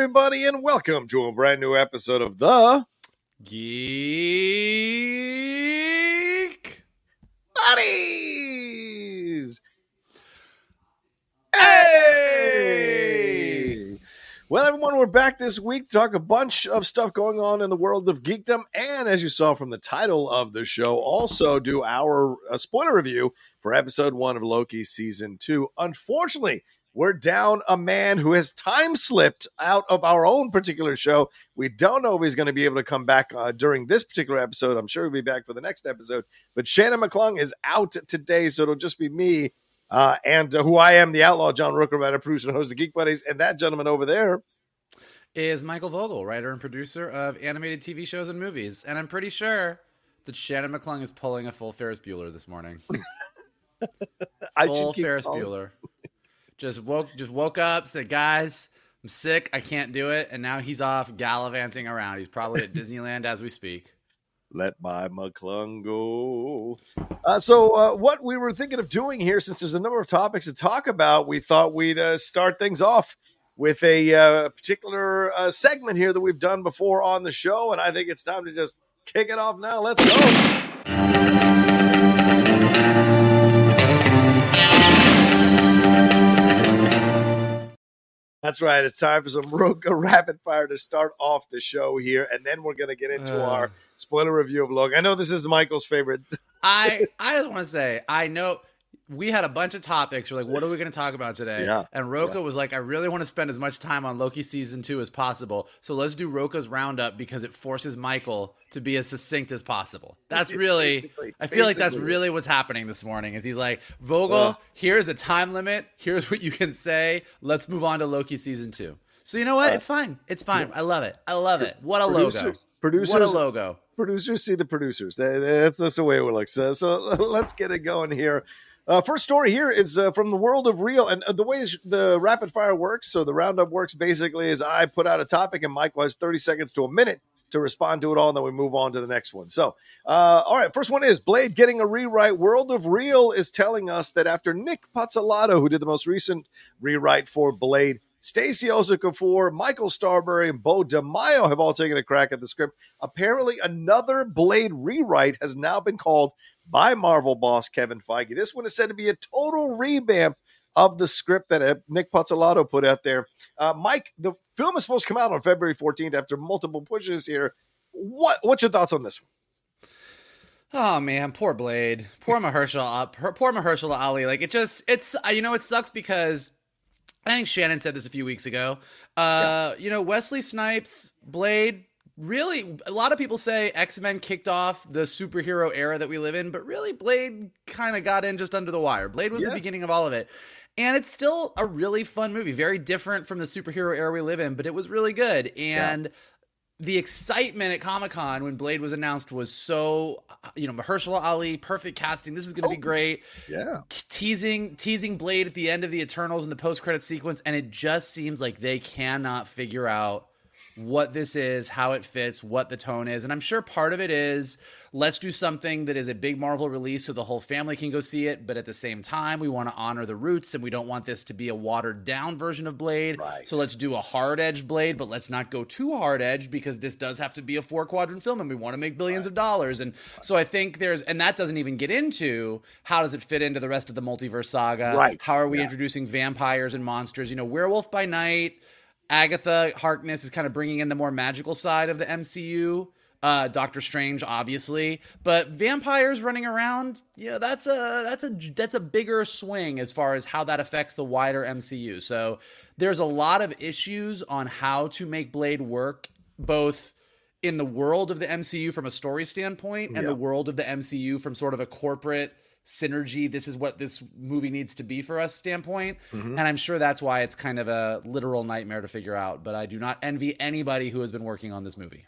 Everybody, and welcome to a brand new episode of the Geek. Buddies. Hey! Well, everyone, we're back this week to talk a bunch of stuff going on in the world of geekdom, and as you saw from the title of the show, also do our uh, spoiler review for episode one of Loki season two. Unfortunately, we're down a man who has time slipped out of our own particular show. We don't know if he's going to be able to come back uh, during this particular episode. I'm sure he'll be back for the next episode. But Shannon McClung is out today, so it'll just be me uh, and uh, who I am, the outlaw John Rocha, writer, producer, and host of Geek Buddies, and that gentleman over there. Is Michael Vogel, writer and producer of animated TV shows and movies. And I'm pretty sure that Shannon McClung is pulling a full Ferris Bueller this morning. I full Ferris Bueller. Just woke just woke up, said, guys, I'm sick, I can't do it, and now he's off gallivanting around. He's probably at Disneyland as we speak. Let my McClung go. Uh, so, uh, what we were thinking of doing here, since there's a number of topics to talk about, we thought we'd uh, start things off with a uh, particular uh, segment here that we've done before on the show, and I think it's time to just kick it off now. Let's go. That's right. It's time for some Rocha rapid fire to start off the show here, and then we're going to get into Uh. our spoiler review of Loki. I know this is Michael's favorite. I I just want to say I know we had a bunch of topics. We're like, what are we going to talk about today? Yeah, And Rocha was like, I really want to spend as much time on Loki season two as possible. So let's do Rocha's roundup because it forces Michael to be as succinct as possible. That's really. Basically- I feel like that's really what's happening this morning. Is he's like, Vogel, Ugh. here's the time limit. Here's what you can say. Let's move on to Loki season two. So you know what? Uh, it's fine. It's fine. I love it. I love it. What a logo. Producers- producers- What a logo. producers see the producers. That's, that's the way it looks. So, so let's get it going here. Uh, first story here is uh, from the world of Reel, and uh, the way the rapid fire works. So the roundup works basically is I put out a topic, and Michael has thirty seconds to a minute to respond to it all, and then we move on to the next one. So, uh, all right, first one is Blade getting a rewrite. World of Reel is telling us that after Nic Pizzolatto, who did the most recent rewrite for Blade, Stacy Osei-Kuffour, Michael Starrbury, and Beau DeMayo have all taken a crack at the script. Apparently, another Blade rewrite has now been called by Marvel boss Kevin Feige. This one is said to be a total revamp of the script that uh, Nic Pizzolatto put out there. Uh, Mike, the film is supposed to come out on February 14th after multiple pushes here. What What's your thoughts on this one? Oh man, poor Blade, poor Mahershala, uh, poor Mahershala Ali. Like it just, it's uh, you know, it sucks because I think Shannon said this a few weeks ago. Uh, you know, Wesley Snipes, Blade, really a lot of people say x-men kicked off the superhero era that we live in but really blade kind of got in just under the wire. Blade was Yeah. the beginning of all of it. And it's still a really fun movie very different from the superhero era we live in but it was really good. And the excitement at comic-con when blade was announced was so you know mahershala ali perfect casting this is going to be Oh, great Yeah. teasing teasing Blade at the end of the Eternals in the post credit sequence, and it just seems like they cannot figure out what this is, how it fits, what the tone is. And I'm sure part of it is let's do something that is a big Marvel release so the whole family can go see it, but at the same time, we want to honor the roots and we don't want this to be a watered down version of Blade. Right. So let's do a hard edged Blade, but let's not go too hard edged because this does have to be a four quadrant film and we want to make billions of dollars. And so I think there's, and that doesn't even get into how does it fit into the rest of the multiverse saga? Right. How are we Yeah. introducing vampires and monsters? You know, Werewolf by Night, Agatha Harkness is kind of bringing in the more magical side of the MCU. Uh, Doctor Strange, obviously, but vampires running around, yeah, that's a that's a that's a bigger swing as far as how that affects the wider MCU. So there's a lot of issues on how to make Blade work, both in the world of the MCU from a story standpoint and Yeah. the world of the MCU from sort of a corporate synergy this is what this movie needs to be for us standpoint Mm-hmm. and i'm sure that's why it's kind of a literal nightmare to figure out but i do not envy anybody who has been working on this movie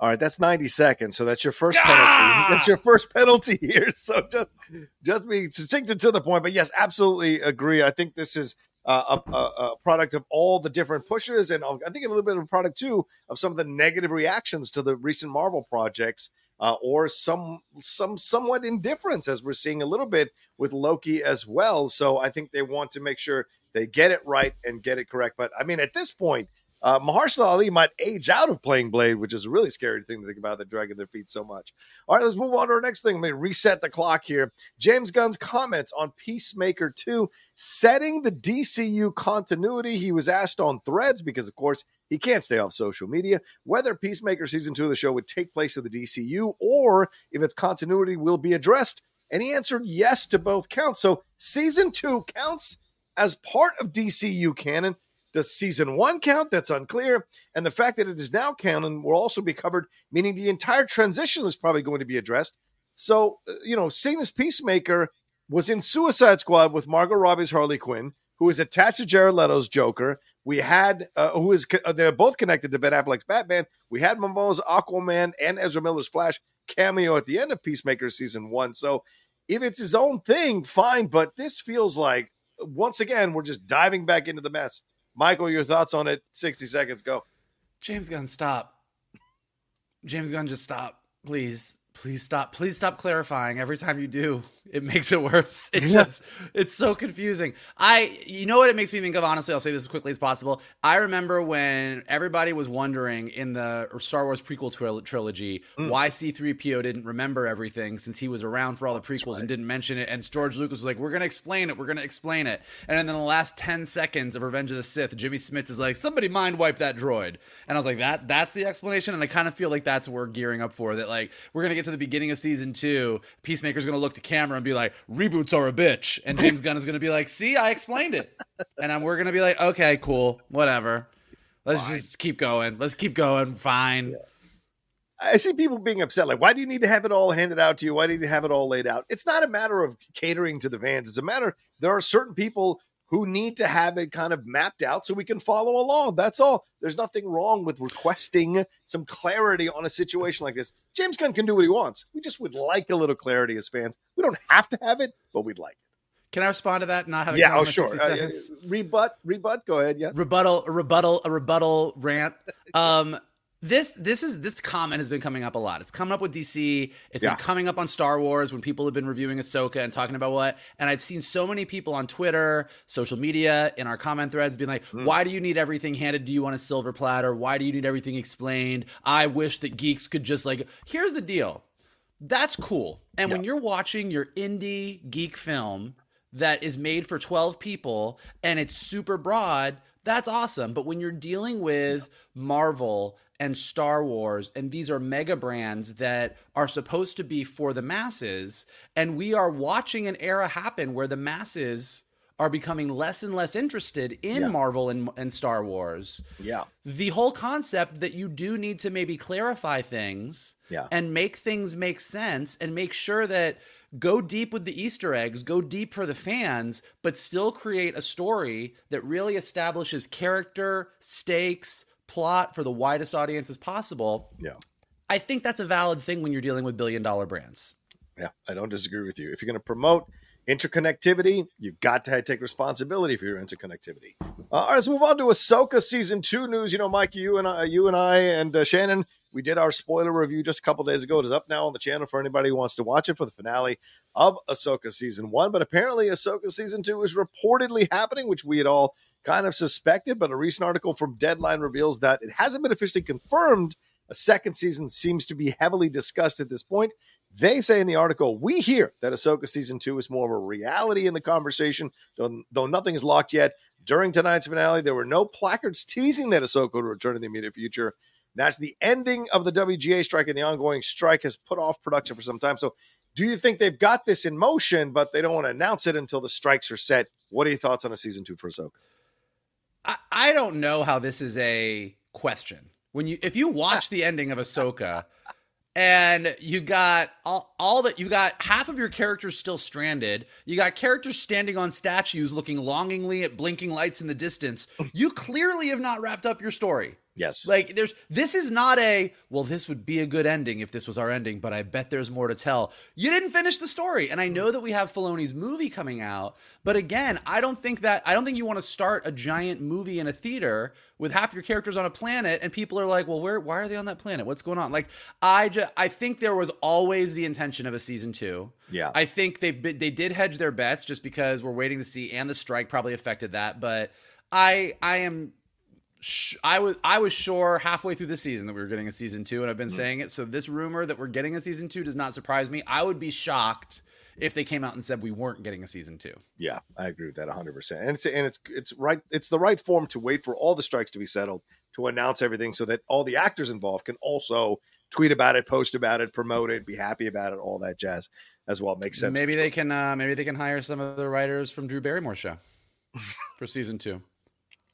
All right, that's 90 seconds. So that's your first penalty. That's your first penalty here. So just just be succinct and to the point. But yes, absolutely agree. I think this is uh, a, a, a product of all the different pushes, and I think a little bit of a product too of some of the negative reactions to the recent Marvel projects, uh, or some some somewhat indifference as we're seeing a little bit with Loki as well. So I think they want to make sure they get it right and get it correct. But I mean, at this point, uh, Mahershala Ali might age out of playing Blade, which is a really scary thing to think about. They're dragging their feet so much. All right, let's move on to our next thing. Let me reset the clock here. James Gunn's comments on Peacemaker 2, setting the DCU continuity. He was asked on threads because, of course, he can't stay off social media whether Peacemaker season two of the show would take place in the DCU or if its continuity will be addressed. And he answered yes to both counts. So season two counts as part of DCU canon. Does season one count? That's unclear. And the fact that it is now canon will also be covered, meaning the entire transition is probably going to be addressed. So, uh, you know, seeing Peacemaker was in Suicide Squad with Margot Robbie's Harley Quinn, who is attached to Jared Leto's Joker. We had, uh, who is, uh, they're both connected to Ben Affleck's Batman. We had Momoa's Aquaman and Ezra Miller's Flash cameo at the end of Peacemaker season one. So, if it's his own thing, fine. But this feels like, once again, we're just diving back into the mess. Michael, your thoughts on it? 60 seconds, go. james gunn stop james gunn just stop please please stop please stop clarifying. Every time you do it makes it worse. It just it's so confusing. I you know what it makes me think of? Honestly i'll say this as quickly as possible. I remember when everybody was wondering in the star wars prequel tril- trilogy mm. why c3po didn't remember everything since he was around for all the prequels and didn't mention it. And george lucas was like we're gonna explain it we're gonna explain it. And then in the last 10 seconds of revenge of the sith jimmy smits is like somebody mind wipe that droid. And i was like that that's the explanation? And i kind of feel like that's what we're gearing up for that like we're gonna get to the beginning of season two peacemaker's gonna look to camera and be like reboots are a bitch and james gunn is gonna be like see i explained it and I'm, we're gonna be like okay cool whatever let's just keep going let's keep going fine I see people being upset. Like, why do you need to have it all handed out to you? Why do you need to have it all laid out? It's not a matter of catering to the fans. It's a matter, there are certain people who need to have it kind of mapped out so we can follow along. That's all. There's nothing wrong with requesting some clarity on a situation like this. James Gunn can do what he wants. We just would like a little clarity as fans. We don't have to have it, but we'd like it. can i respond to that not having yeah, oh, sure. Uh, rebut, rebut. Go ahead. Yes. rebuttal a rebuttal a rebuttal rant um this this is this comment has been coming up a lot. It's coming up with DC. It's Yeah. been coming up on Star Wars when people have been reviewing Ahsoka and talking about what. And I've seen so many people on Twitter, social media, in our comment threads being like, hmm. "Why do you need everything handed to you on a silver platter? Why do you need everything explained? I wish that geeks could just like." Here's the deal. That's cool. And when you're watching your indie geek film that is made for 12 people and it's super broad, that's awesome. But when you're dealing with Marvel and Star Wars, and these are mega brands that are supposed to be for the masses, and we are watching an era happen where the masses are becoming less and less interested in Yeah. Marvel and, and Star Wars, Yeah. the whole concept that you do need to maybe clarify things Yeah. and make things make sense and make sure that go deep with the Easter eggs, go deep for the fans, but still create a story that really establishes character, stakes, plot for the widest audience as possible. Yeah. I think that's a valid thing when you're dealing with billion dollar brands. Yeah. I don't disagree with you. If you're going to promote interconnectivity, you've got to take responsibility for your interconnectivity. Uh, all right, let's move on to Ahsoka season two news. You know, Mike, you and I, you and I, and uh, Shannon, we did our spoiler review just a couple days ago. It is up now on the channel for anybody who wants to watch it for the finale of Ahsoka season one. But apparently, Ahsoka season two is reportedly happening, which we had all kind of suspected. But a recent article from Deadline reveals that it hasn't been officially confirmed. A second season seems to be heavily discussed at this point. They say in the article, we hear that Ahsoka season two is more of a reality in the conversation, though, though nothing is locked yet. During tonight's finale, there were no placards teasing that Ahsoka would return in the immediate future. That's the ending of the WGA strike, and the ongoing strike has put off production for some time. So, do you think they've got this in motion, but they don't want to announce it until the strikes are set? What are your thoughts on a season two for Ahsoka? I, I don't know how this is a question. When you if you watch the ending of Ahsoka and you got all, all that you got half of your characters still stranded, you got characters standing on statues looking longingly at blinking lights in the distance, you clearly have not wrapped up your story. Yes. Like there's this is not a well this would be a good ending if this was our ending but I bet there's more to tell. You didn't finish the story and I know that we have Filoni's movie coming out but again I don't think that I don't think you want to start a giant movie in a theater with half your characters on a planet and people are like well where why are they on that planet? What's going on? Like I just I think there was always the intention of a season 2. Yeah. I think they they did hedge their bets just because we're waiting to see and the strike probably affected that but I I am sh- I was I was sure halfway through the season that we were getting a season two, and I've been saying it. So this rumor that we're getting a season two does not surprise me. I would be shocked if they came out and said we weren't getting a season two. Yeah, I agree with that 100%. And it's and it's it's right it's the right form to wait for all the strikes to be settled to announce everything so that all the actors involved can also tweet about it, post about it, promote it, be happy about it, all that jazz as well. It Makes sense. Maybe they can uh, maybe they can hire some of the writers from Drew Barrymore show for season two.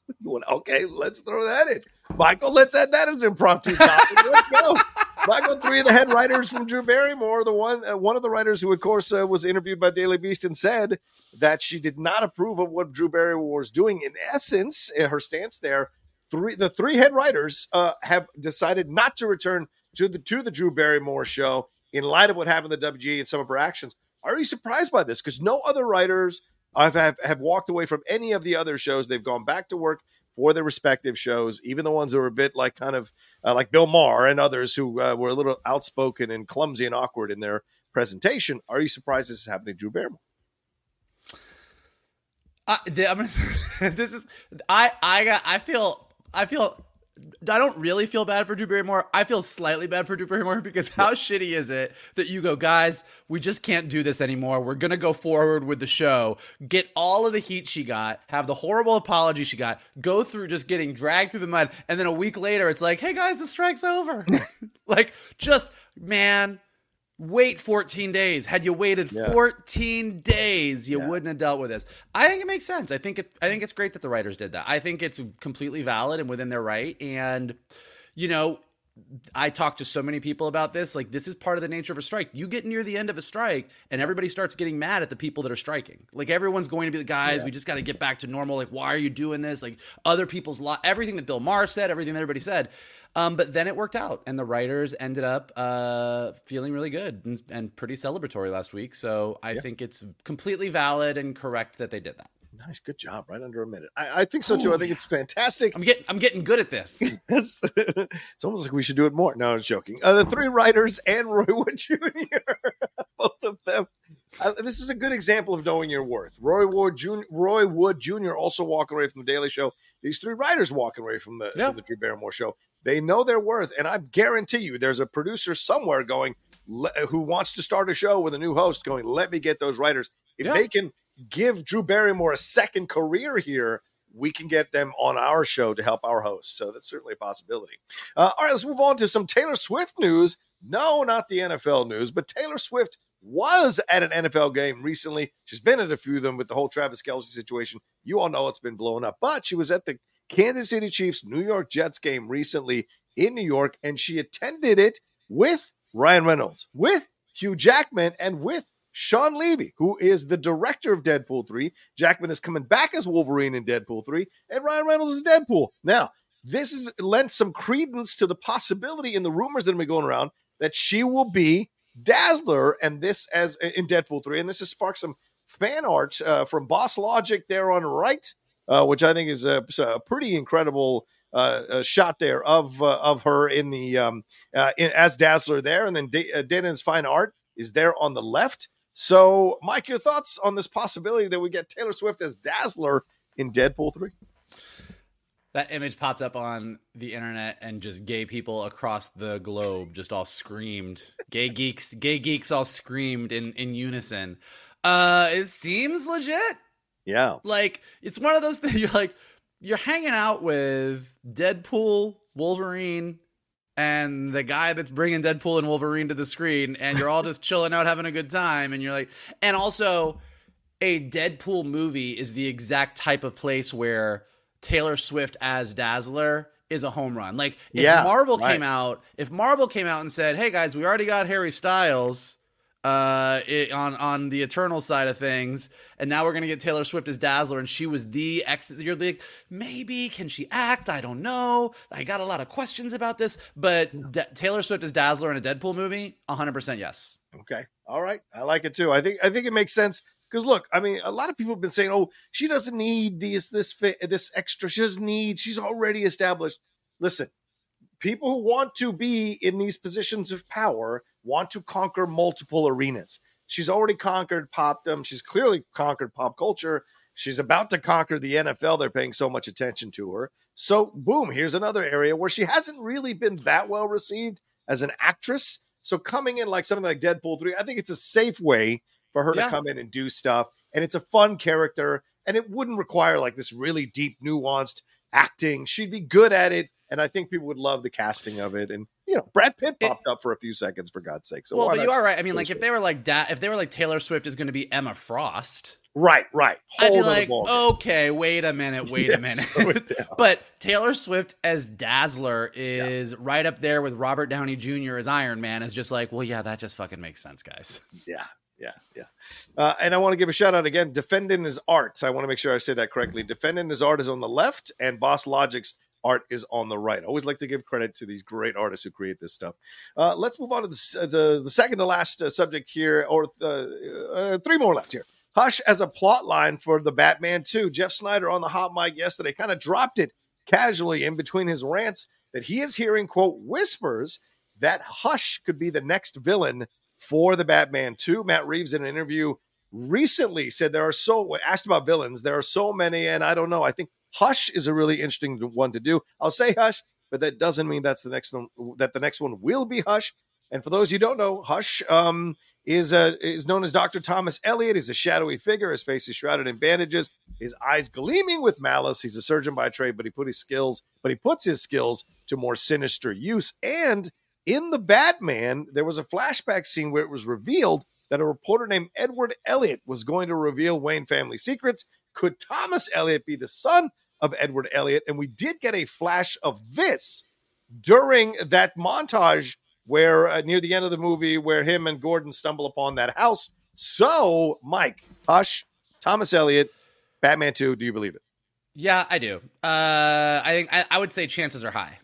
Well, okay, let's throw that in. Michael, let's add that as an impromptu topic. Let's go. Michael, three of the head writers from Drew Barrymore, the one uh, one of the writers who, of course, uh, was interviewed by Daily Beast and said that she did not approve of what Drew Barrymore was doing. In essence, uh, her stance there, three the three head writers uh, have decided not to return to the to the Drew Barrymore show in light of what happened to WGA and some of her actions. Are you surprised by this? Because no other writers have, have have walked away from any of the other shows. They've gone back to work for their respective shows, even the ones that were a bit like kind of uh, like Bill Maher and others who uh, were a little outspoken and clumsy and awkward in their presentation. Are you surprised this is happening to Drew Barrymore? I, I'm gonna, this is I I got I feel I feel I don't really feel bad for Drew Barrymore. I feel slightly bad for Drew Barrymore because how shitty is it that you go, guys, we just can't do this anymore. We're gonna go forward with the show, get all of the heat she got, have the horrible apology she got, go through just getting dragged through the mud, and then a week later it's like, hey guys, the strike's over. like just man, wait 14 days. Had you waited Yeah. 14 days, you Yeah. wouldn't have dealt with this. I think it makes sense. I think it I think it's great that the writers did that. I think it's completely valid and within their right and you know, I talk to so many people about this. Like, this is part of the nature of a strike. You get near the end of a strike, and everybody starts getting mad at the people that are striking. Like, everyone's going to be the guys. Yeah. We just got to get back to normal. Like, why are you doing this? Like, other people's lot, everything that Bill Maher said, everything that everybody said. Um, but then it worked out, and the writers ended up uh, feeling really good and, and pretty celebratory last week. So I Yeah. think it's completely valid and correct that they did that. Nice, good job. Right under a minute. I, I think so too. I think it's fantastic. I'm getting I'm getting good at this. Yes. it's almost like we should do it more. No, I was joking. Uh, the three writers and Roy Wood Jr., both of them. Uh, this is a good example of knowing your worth. Roy Wood Jr. Roy Wood Jr. also walking away from the Daily Show. These three writers walking away from the, Yeah. from the Drew Barrymore Show. They know their worth, and I guarantee you, there's a producer somewhere going le- who wants to start a show with a new host. Going, let me get those writers. If Yeah. they can give Drew Barrymore a second career here, we can get them on our show to help our hosts. So that's certainly a possibility. Uh, all right, let's move on to some Taylor Swift news. No, not the NFL news, but Taylor Swift was at an NFL game recently. She's been at a few of them with the whole Travis Kelce situation. You all know it's been blown up, but she was at the Kansas City Chiefs New York Jets game recently in New York, and she attended it with Ryan Reynolds, with Hugh Jackman, and with Shawn Levy, who is the director of Deadpool 3. Jackman is coming back as Wolverine in Deadpool 3, and Ryan Reynolds is Deadpool. Now, this has lent some credence to the possibility in the rumors that have been going around that she will be Dazzler and this as in Deadpool 3. And this has sparked some fan art uh, from Boss Logic there on right, uh, which I think is a, a pretty incredible uh, a shot there of uh, of her in the um, uh, in, as Dazzler there, and then D- uh, fine art is there on the left. So, Mike, your thoughts on this possibility that we get Taylor Swift as Dazzler in Deadpool three? That image popped up on the internet, and just gay people across the globe just all screamed. gay geeks, gay geeks all screamed in in unison. Uh, it seems legit. Yeah, like it's one of those things. You're like, you're hanging out with Deadpool, Wolverine, and the guy that's bringing Deadpool and Wolverine to the screen, and you're all just chilling out, having a good time, and you're like, and also, a Deadpool movie is the exact type of place where Taylor Swift as Dazzler is a home run. Like if yeah, Marvel right. came out, if Marvel came out and said, "Hey guys, we already got Harry Styles uh it, on on the eternal side of things and now we're gonna get taylor swift as dazzler and she was the ex you're like maybe can she act? I don't know. I got a lot of questions about this. But taylor swift as dazzler in a deadpool movie? 100% yes. Okay. All right. I like it too. I think i think it makes sense because look, I mean, a lot of people have been saying, "Oh, she doesn't need these this this extra. She doesn't need. She's already established." Listen, people who want to be in these positions of power want to conquer multiple arenas. She's already conquered pop popdom. She's clearly conquered pop culture. She's about to conquer the NFL. They're paying so much attention to her. So, boom, here's another area where she hasn't really been that well received as an actress. So, coming in like something like Deadpool 3, I think it's a safe way for her yeah. to come in and do stuff. And it's a fun character. And it wouldn't require like this really deep, nuanced acting. She'd be good at it and I think people would love the casting of it. And you know, Brad Pitt popped it, up for a few seconds for God's sake. So well, but you are right. I mean, like if they were like da- if they were like Taylor Swift is going to be Emma Frost. Right, right. Hold I'd be like, okay, wait a minute, wait yes, a minute. but Taylor Swift as Dazzler is yeah. right up there with Robert Downey Jr. as Iron Man. Is just like, well, yeah, that just fucking makes sense, guys. Yeah, yeah, yeah. Uh, and I want to give a shout out again. Defending his art. I want to make sure I say that correctly. Defending his art is on the left, and Boss Logic's art is on the right. I always like to give credit to these great artists who create this stuff. Uh, let's move on to the, the, the second to last uh, subject here, or uh, uh, three more left here. Hush as a plot line for the Batman 2. Jeff Sneider on the hot mic yesterday kind of dropped it casually in between his rants that he is hearing, quote, whispers that Hush could be the next villain for the Batman 2. Matt Reeves in an interview recently said there are so asked about villains, there are so many, and I don't know. I think Hush is a really interesting one to do. I'll say Hush, but that doesn't mean that's the next one. That the next one will be Hush. And for those you don't know, Hush um, is uh, is known as Dr. Thomas Elliot. He's a shadowy figure. His face is shrouded in bandages. His eyes gleaming with malice. He's a surgeon by trade, but he put his skills, but he puts his skills to more sinister use. And in the Batman, there was a flashback scene where it was revealed that a reporter named Edward Elliot was going to reveal Wayne family secrets. Could Thomas Elliot be the son of Edward Elliot? And we did get a flash of this during that montage where uh, near the end of the movie where him and Gordon stumble upon that house. So, Mike, Hush, Thomas Elliot, Batman 2, do you believe it? Yeah, I do. Uh, I think I, I would say chances are high.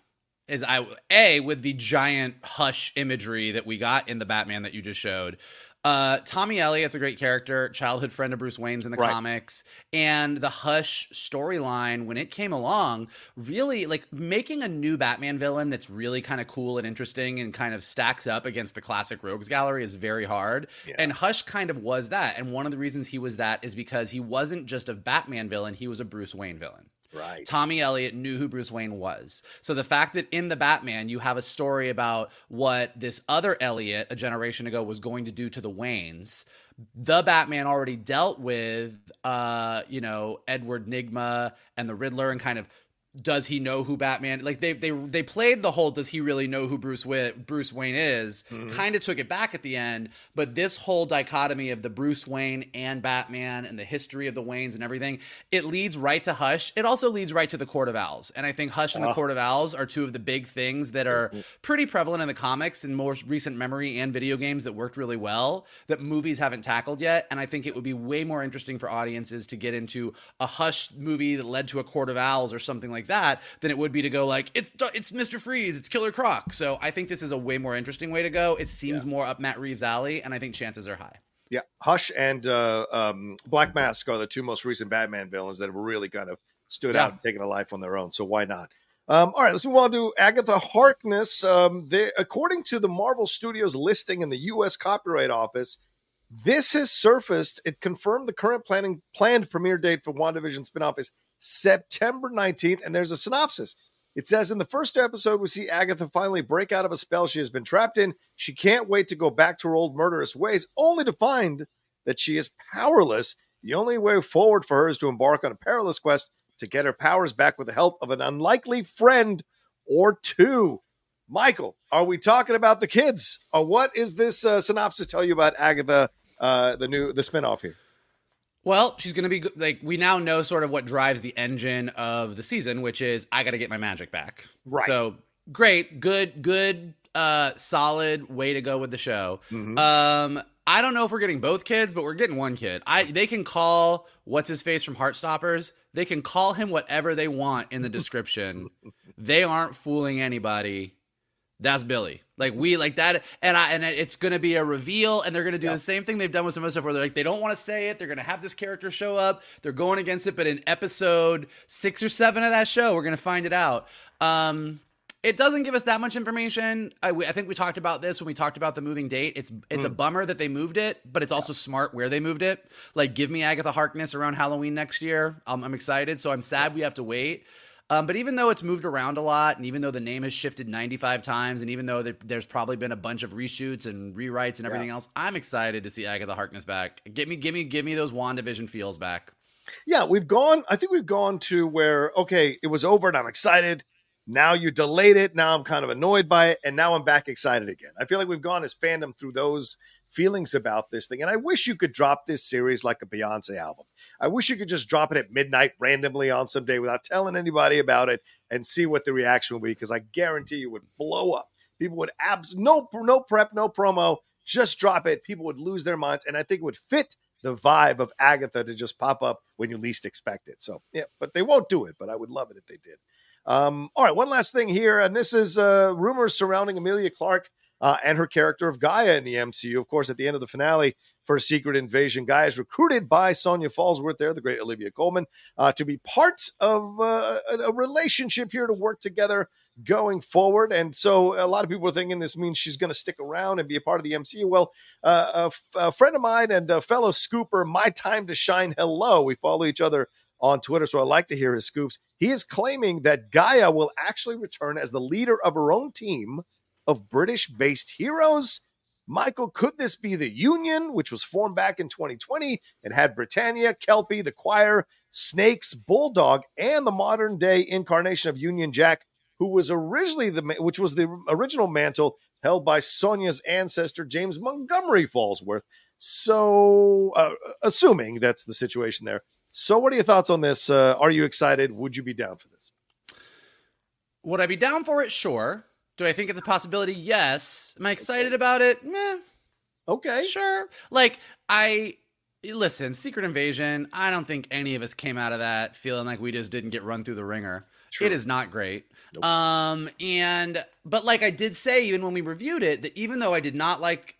Is I a with the giant hush imagery that we got in the Batman that you just showed. Uh, Tommy Elliot's a great character, childhood friend of Bruce Wayne's in the right. comics, and the Hush storyline when it came along, really like making a new Batman villain that's really kind of cool and interesting and kind of stacks up against the classic Rogues Gallery is very hard. Yeah. And Hush kind of was that, and one of the reasons he was that is because he wasn't just a Batman villain; he was a Bruce Wayne villain. Right. Tommy Elliot knew who Bruce Wayne was. So the fact that in the Batman you have a story about what this other Elliot a generation ago was going to do to the Waynes, the Batman already dealt with uh, you know, Edward Nygma and the Riddler and kind of does he know who Batman? Like they they they played the whole does he really know who Bruce Wayne, Bruce Wayne is? Mm-hmm. Kind of took it back at the end, but this whole dichotomy of the Bruce Wayne and Batman and the history of the Waynes and everything, it leads right to Hush. It also leads right to the Court of Owls, and I think Hush and the ah. Court of Owls are two of the big things that are mm-hmm. pretty prevalent in the comics in more recent memory and video games that worked really well that movies haven't tackled yet. And I think it would be way more interesting for audiences to get into a Hush movie that led to a Court of Owls or something like like that than it would be to go like it's it's Mr. Freeze, it's Killer Croc. So I think this is a way more interesting way to go. It seems yeah. more up Matt Reeves' alley, and I think chances are high. Yeah, Hush and uh, um, Black Mask are the two most recent Batman villains that have really kind of stood yeah. out and taken a life on their own. So why not? Um, all right, let's move on to Agatha Harkness. Um, they, according to the Marvel Studios listing in the U.S. Copyright Office, this has surfaced. It confirmed the current planning planned premiere date for WandaVision spinoff is September 19th. And there's a synopsis. It says in the first episode, we see Agatha finally break out of a spell she has been trapped in. She can't wait to go back to her old murderous ways, only to find that she is powerless. The only way forward for her is to embark on a perilous quest to get her powers back with the help of an unlikely friend or two. Michael, are we talking about the kids? Or what is this uh, synopsis tell you about Agatha, uh, the new the spinoff here? Well, she's going to be like we now know sort of what drives the engine of the season, which is I got to get my magic back. Right. So great, good, good, uh, solid way to go with the show. Mm-hmm. Um, I don't know if we're getting both kids, but we're getting one kid. I they can call what's his face from Heartstoppers. They can call him whatever they want in the description. they aren't fooling anybody that's Billy. Like we like that, and I and it's gonna be a reveal, and they're gonna do the same thing they've done with some other stuff where they're like they don't want to say it. They're gonna have this character show up. They're going against it, but in episode six or seven of that show, we're gonna find it out. Um, it doesn't give us that much information. I, I, think we talked about this when we talked about the moving date. It's it's mm. a bummer that they moved it, but it's also yeah. smart where they moved it. Like, give me Agatha Harkness around Halloween next year. Um, I'm excited. So I'm sad we have to wait. Um, but even though it's moved around a lot, and even though the name has shifted 95 times, and even though there, there's probably been a bunch of reshoots and rewrites and everything yeah. else, I'm excited to see Agatha Harkness back. Give me, give me, give me those WandaVision feels back. Yeah, we've gone. I think we've gone to where okay, it was over, and I'm excited. Now you delayed it. Now I'm kind of annoyed by it, and now I'm back excited again. I feel like we've gone as fandom through those feelings about this thing. And I wish you could drop this series like a Beyonce album. I wish you could just drop it at midnight randomly on some day without telling anybody about it and see what the reaction would be because I guarantee you would blow up. People would abs no no prep, no promo, just drop it. People would lose their minds and I think it would fit the vibe of Agatha to just pop up when you least expect it. So, yeah, but they won't do it, but I would love it if they did. Um, all right, one last thing here, and this is uh, rumors surrounding Amelia Clarke uh, and her character of G'iah in the MCU. Of course, at the end of the finale for Secret Invasion, G'iah is recruited by Sonya Falsworth, there, the great Olivia Colman, uh, to be part of uh, a relationship here to work together going forward. And so a lot of people are thinking this means she's going to stick around and be a part of the MCU. Well, uh, a, f- a friend of mine and a fellow scooper, My Time to Shine, hello. We follow each other on Twitter, so I like to hear his scoops. He is claiming that G'iah will actually return as the leader of her own team of British based heroes. Michael, could this be the Union, which was formed back in 2020 and had Britannia, Kelpie, the Choir, Snakes, Bulldog, and the modern day incarnation of Union Jack, who was originally the which was the original mantle held by Sonya's ancestor James Montgomery Falsworth. So, uh, assuming that's the situation there. So, what are your thoughts on this? Uh, are you excited? Would you be down for this? Would I be down for it? Sure. Do I think it's a possibility? Yes. Am I excited about it? Meh. Okay. Sure. Like, I listen, Secret Invasion, I don't think any of us came out of that feeling like we just didn't get run through the ringer. True. It is not great. Nope. Um, and but like I did say, even when we reviewed it, that even though I did not like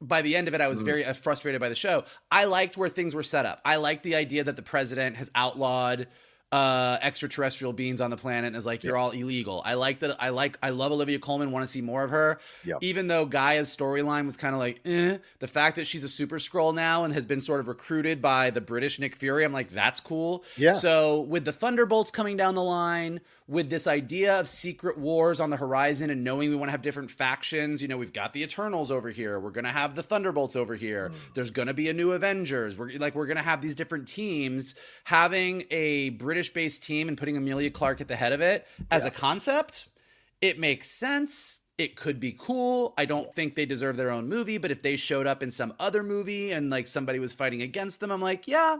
by the end of it, I was mm. very uh, frustrated by the show. I liked where things were set up. I liked the idea that the president has outlawed uh, extraterrestrial beings on the planet and is like, you're all illegal. I like that. I like, I love Olivia Colman, want to see more of her. Even though G'iah's storyline was kind of like, eh, the fact that she's a Super Skrull now and has been sort of recruited by the British Nick Fury, I'm like, that's cool. Yeah. So with the Thunderbolts coming down the line, with this idea of secret wars on the horizon and knowing we want to have different factions, you know, we've got the Eternals over here. We're going to have the Thunderbolts over here. Mm. There's going to be a new Avengers. We're like, we're going to have these different teams having a British British based team and putting Emilia Clarke at the head of it as Yeah. a concept, it makes sense. It could be cool. I don't think they deserve their own movie, but if they showed up in some other movie and like somebody was fighting against them, I'm like, yeah,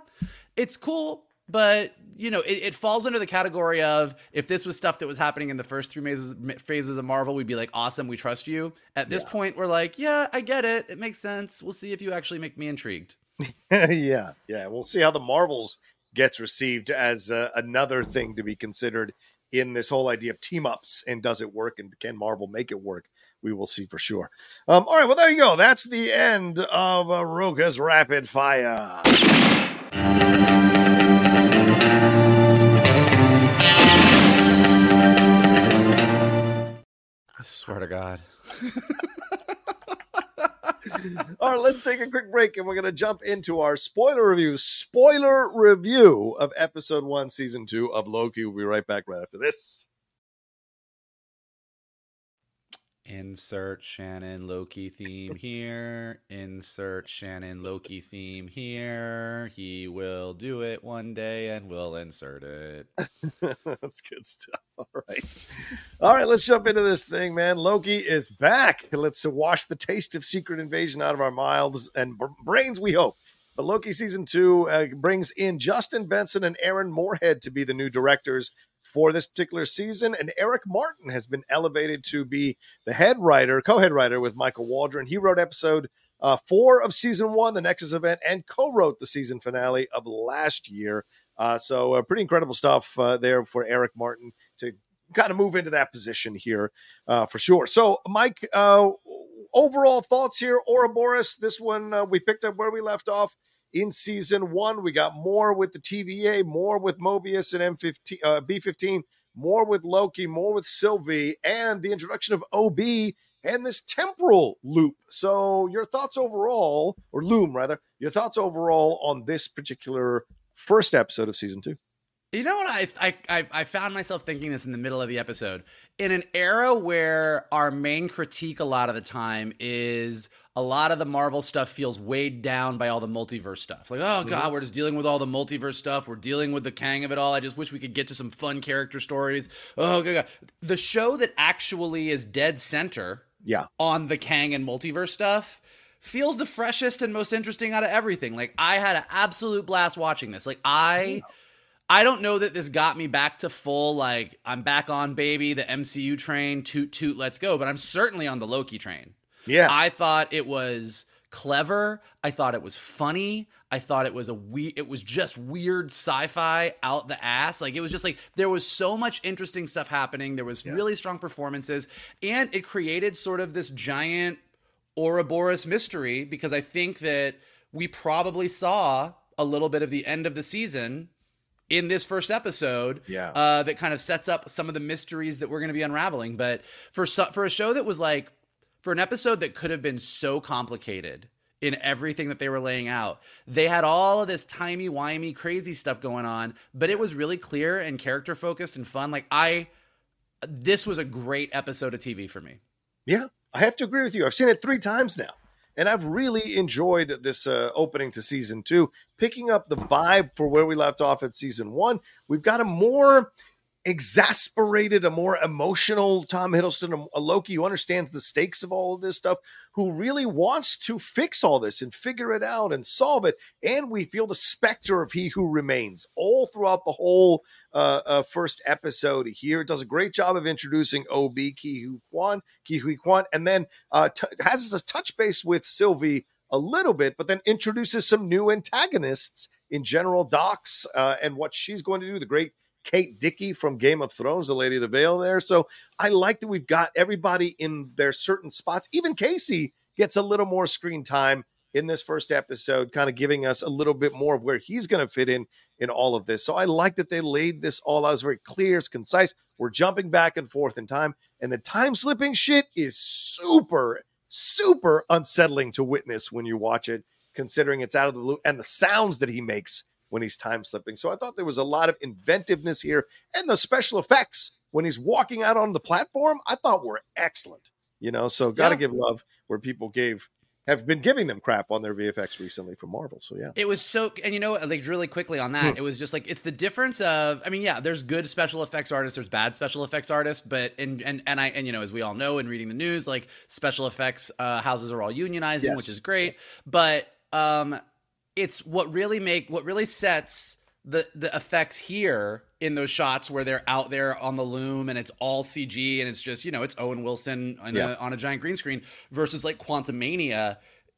it's cool. But you know, it, it falls under the category of if this was stuff that was happening in the first three phases, phases of Marvel, we'd be like, awesome, we trust you. At this Yeah. point, we're like, yeah, I get it. It makes sense. We'll see if you actually make me intrigued. yeah, yeah. We'll see how the Marvels gets received as uh, another thing to be considered in this whole idea of team ups and does it work and can Marvel make it work? We will see for sure. Um, all right, well there you go. That's the end of uh, Rocha's Rapid Fire. I swear to God. All right, let's take a quick break and we're going to jump into our spoiler review. Spoiler review of episode one, season two of Loki. We'll be right back right after this. Insert Shannon Loki theme here. Insert Shannon Loki theme here. He will do it one day and we'll insert it. That's good stuff. All right. All right, let's jump into this thing, man. Loki is back. Let's wash the taste of Secret Invasion out of our mouths and brains, we hope. But Loki season two uh, brings in Justin Benson and Aaron Moorhead to be the new directors for this particular season. And Eric Martin has been elevated to be the head writer, co head writer with Michael Waldron. He wrote episode uh, four of season one, the Nexus event, and co wrote the season finale of last year. Uh, so, uh, pretty incredible stuff uh, there for Eric Martin to kind of move into that position here uh, for sure. So, Mike, uh, overall thoughts here, Ouroboros. This one we picked up where we left off in season one. We got more with the TVA, more with Mobius and M15, uh, B15, more with Loki, more with Sylvie, and the introduction of OB and this temporal loop. So, your thoughts overall, or loom rather, your thoughts overall on this particular first episode of season two? You know what? I, I I I found myself thinking this in the middle of the episode. In an era where our main critique a lot of the time is a lot of the Marvel stuff feels weighed down by all the multiverse stuff. Like, oh mm-hmm. god, we're just dealing with all the multiverse stuff. We're dealing with the Kang of it all. I just wish we could get to some fun character stories. Oh god, god. the show that actually is dead center Yeah. on the Kang and multiverse stuff feels the freshest and most interesting out of everything. Like I had an absolute blast watching this. Like I I don't know that this got me back to full like I'm back on baby, the MCU train, toot toot, let's go, but I'm certainly on the Loki train. Yeah. I thought it was clever. I thought it was funny. I thought it was a we it was just weird sci-fi out the ass. Like it was just like there was so much interesting stuff happening. There was really strong performances and it created sort of this giant Ouroboros mystery because I think that we probably saw a little bit of the end of the season in this first episode Yeah. uh, that kind of sets up some of the mysteries that we're going to be unraveling. But for for a show that was like for an episode that could have been so complicated in everything that they were laying out, they had all of this timey wimey crazy stuff going on, but it was really clear and character focused and fun. Like I, this was a great episode of TV for me. Yeah, I have to agree with you. I've seen it three times now, and I've really enjoyed this uh, opening to season two, picking up the vibe for where we left off at season one. We've got a more exasperated, a more emotional Tom Hiddleston, a, Loki who understands the stakes of all of this stuff, who really wants to fix all this and figure it out and solve it. And we feel the specter of He Who Remains all throughout the whole uh, uh, first episode here. It does a great job of introducing OB Ke Huy Quan, Ke Huy Quan, and then uh, t- has a touch base with Sylvie a little bit, but then introduces some new antagonists in General Dox uh, and what she's going to do. The great Kate Dickie from Game of Thrones, the Lady of the Vale there. So I like that we've got everybody in their certain spots. Even Casey gets a little more screen time in this first episode, kind of giving us a little bit more of where he's going to fit in in all of this. So I like that they laid this all out. It's very clear, it's concise. We're jumping back and forth in time, and the time slipping shit is super, super unsettling to witness when you watch it, considering it's out of the blue and the sounds that he makes when he's time slipping. So I thought there was a lot of inventiveness here, and the special effects when he's walking out on the platform, I thought were excellent. You know, so got to Yeah. give love where people gave have been giving them crap on their VFX recently from Marvel. So yeah, it was so. And you know, like really quickly on that, hmm. it was just like it's the difference of. I mean, yeah, there's good special effects artists, there's bad special effects artists, but and and and I and you know, as we all know in reading the news, like special effects uh, houses are all unionizing, yes. which is great, but um, it's what really make what really sets the the effects here in those shots where they're out there on the loom and it's all CG and it's just you know it's Owen Wilson on, yeah. a, on a giant green screen versus like Quantumania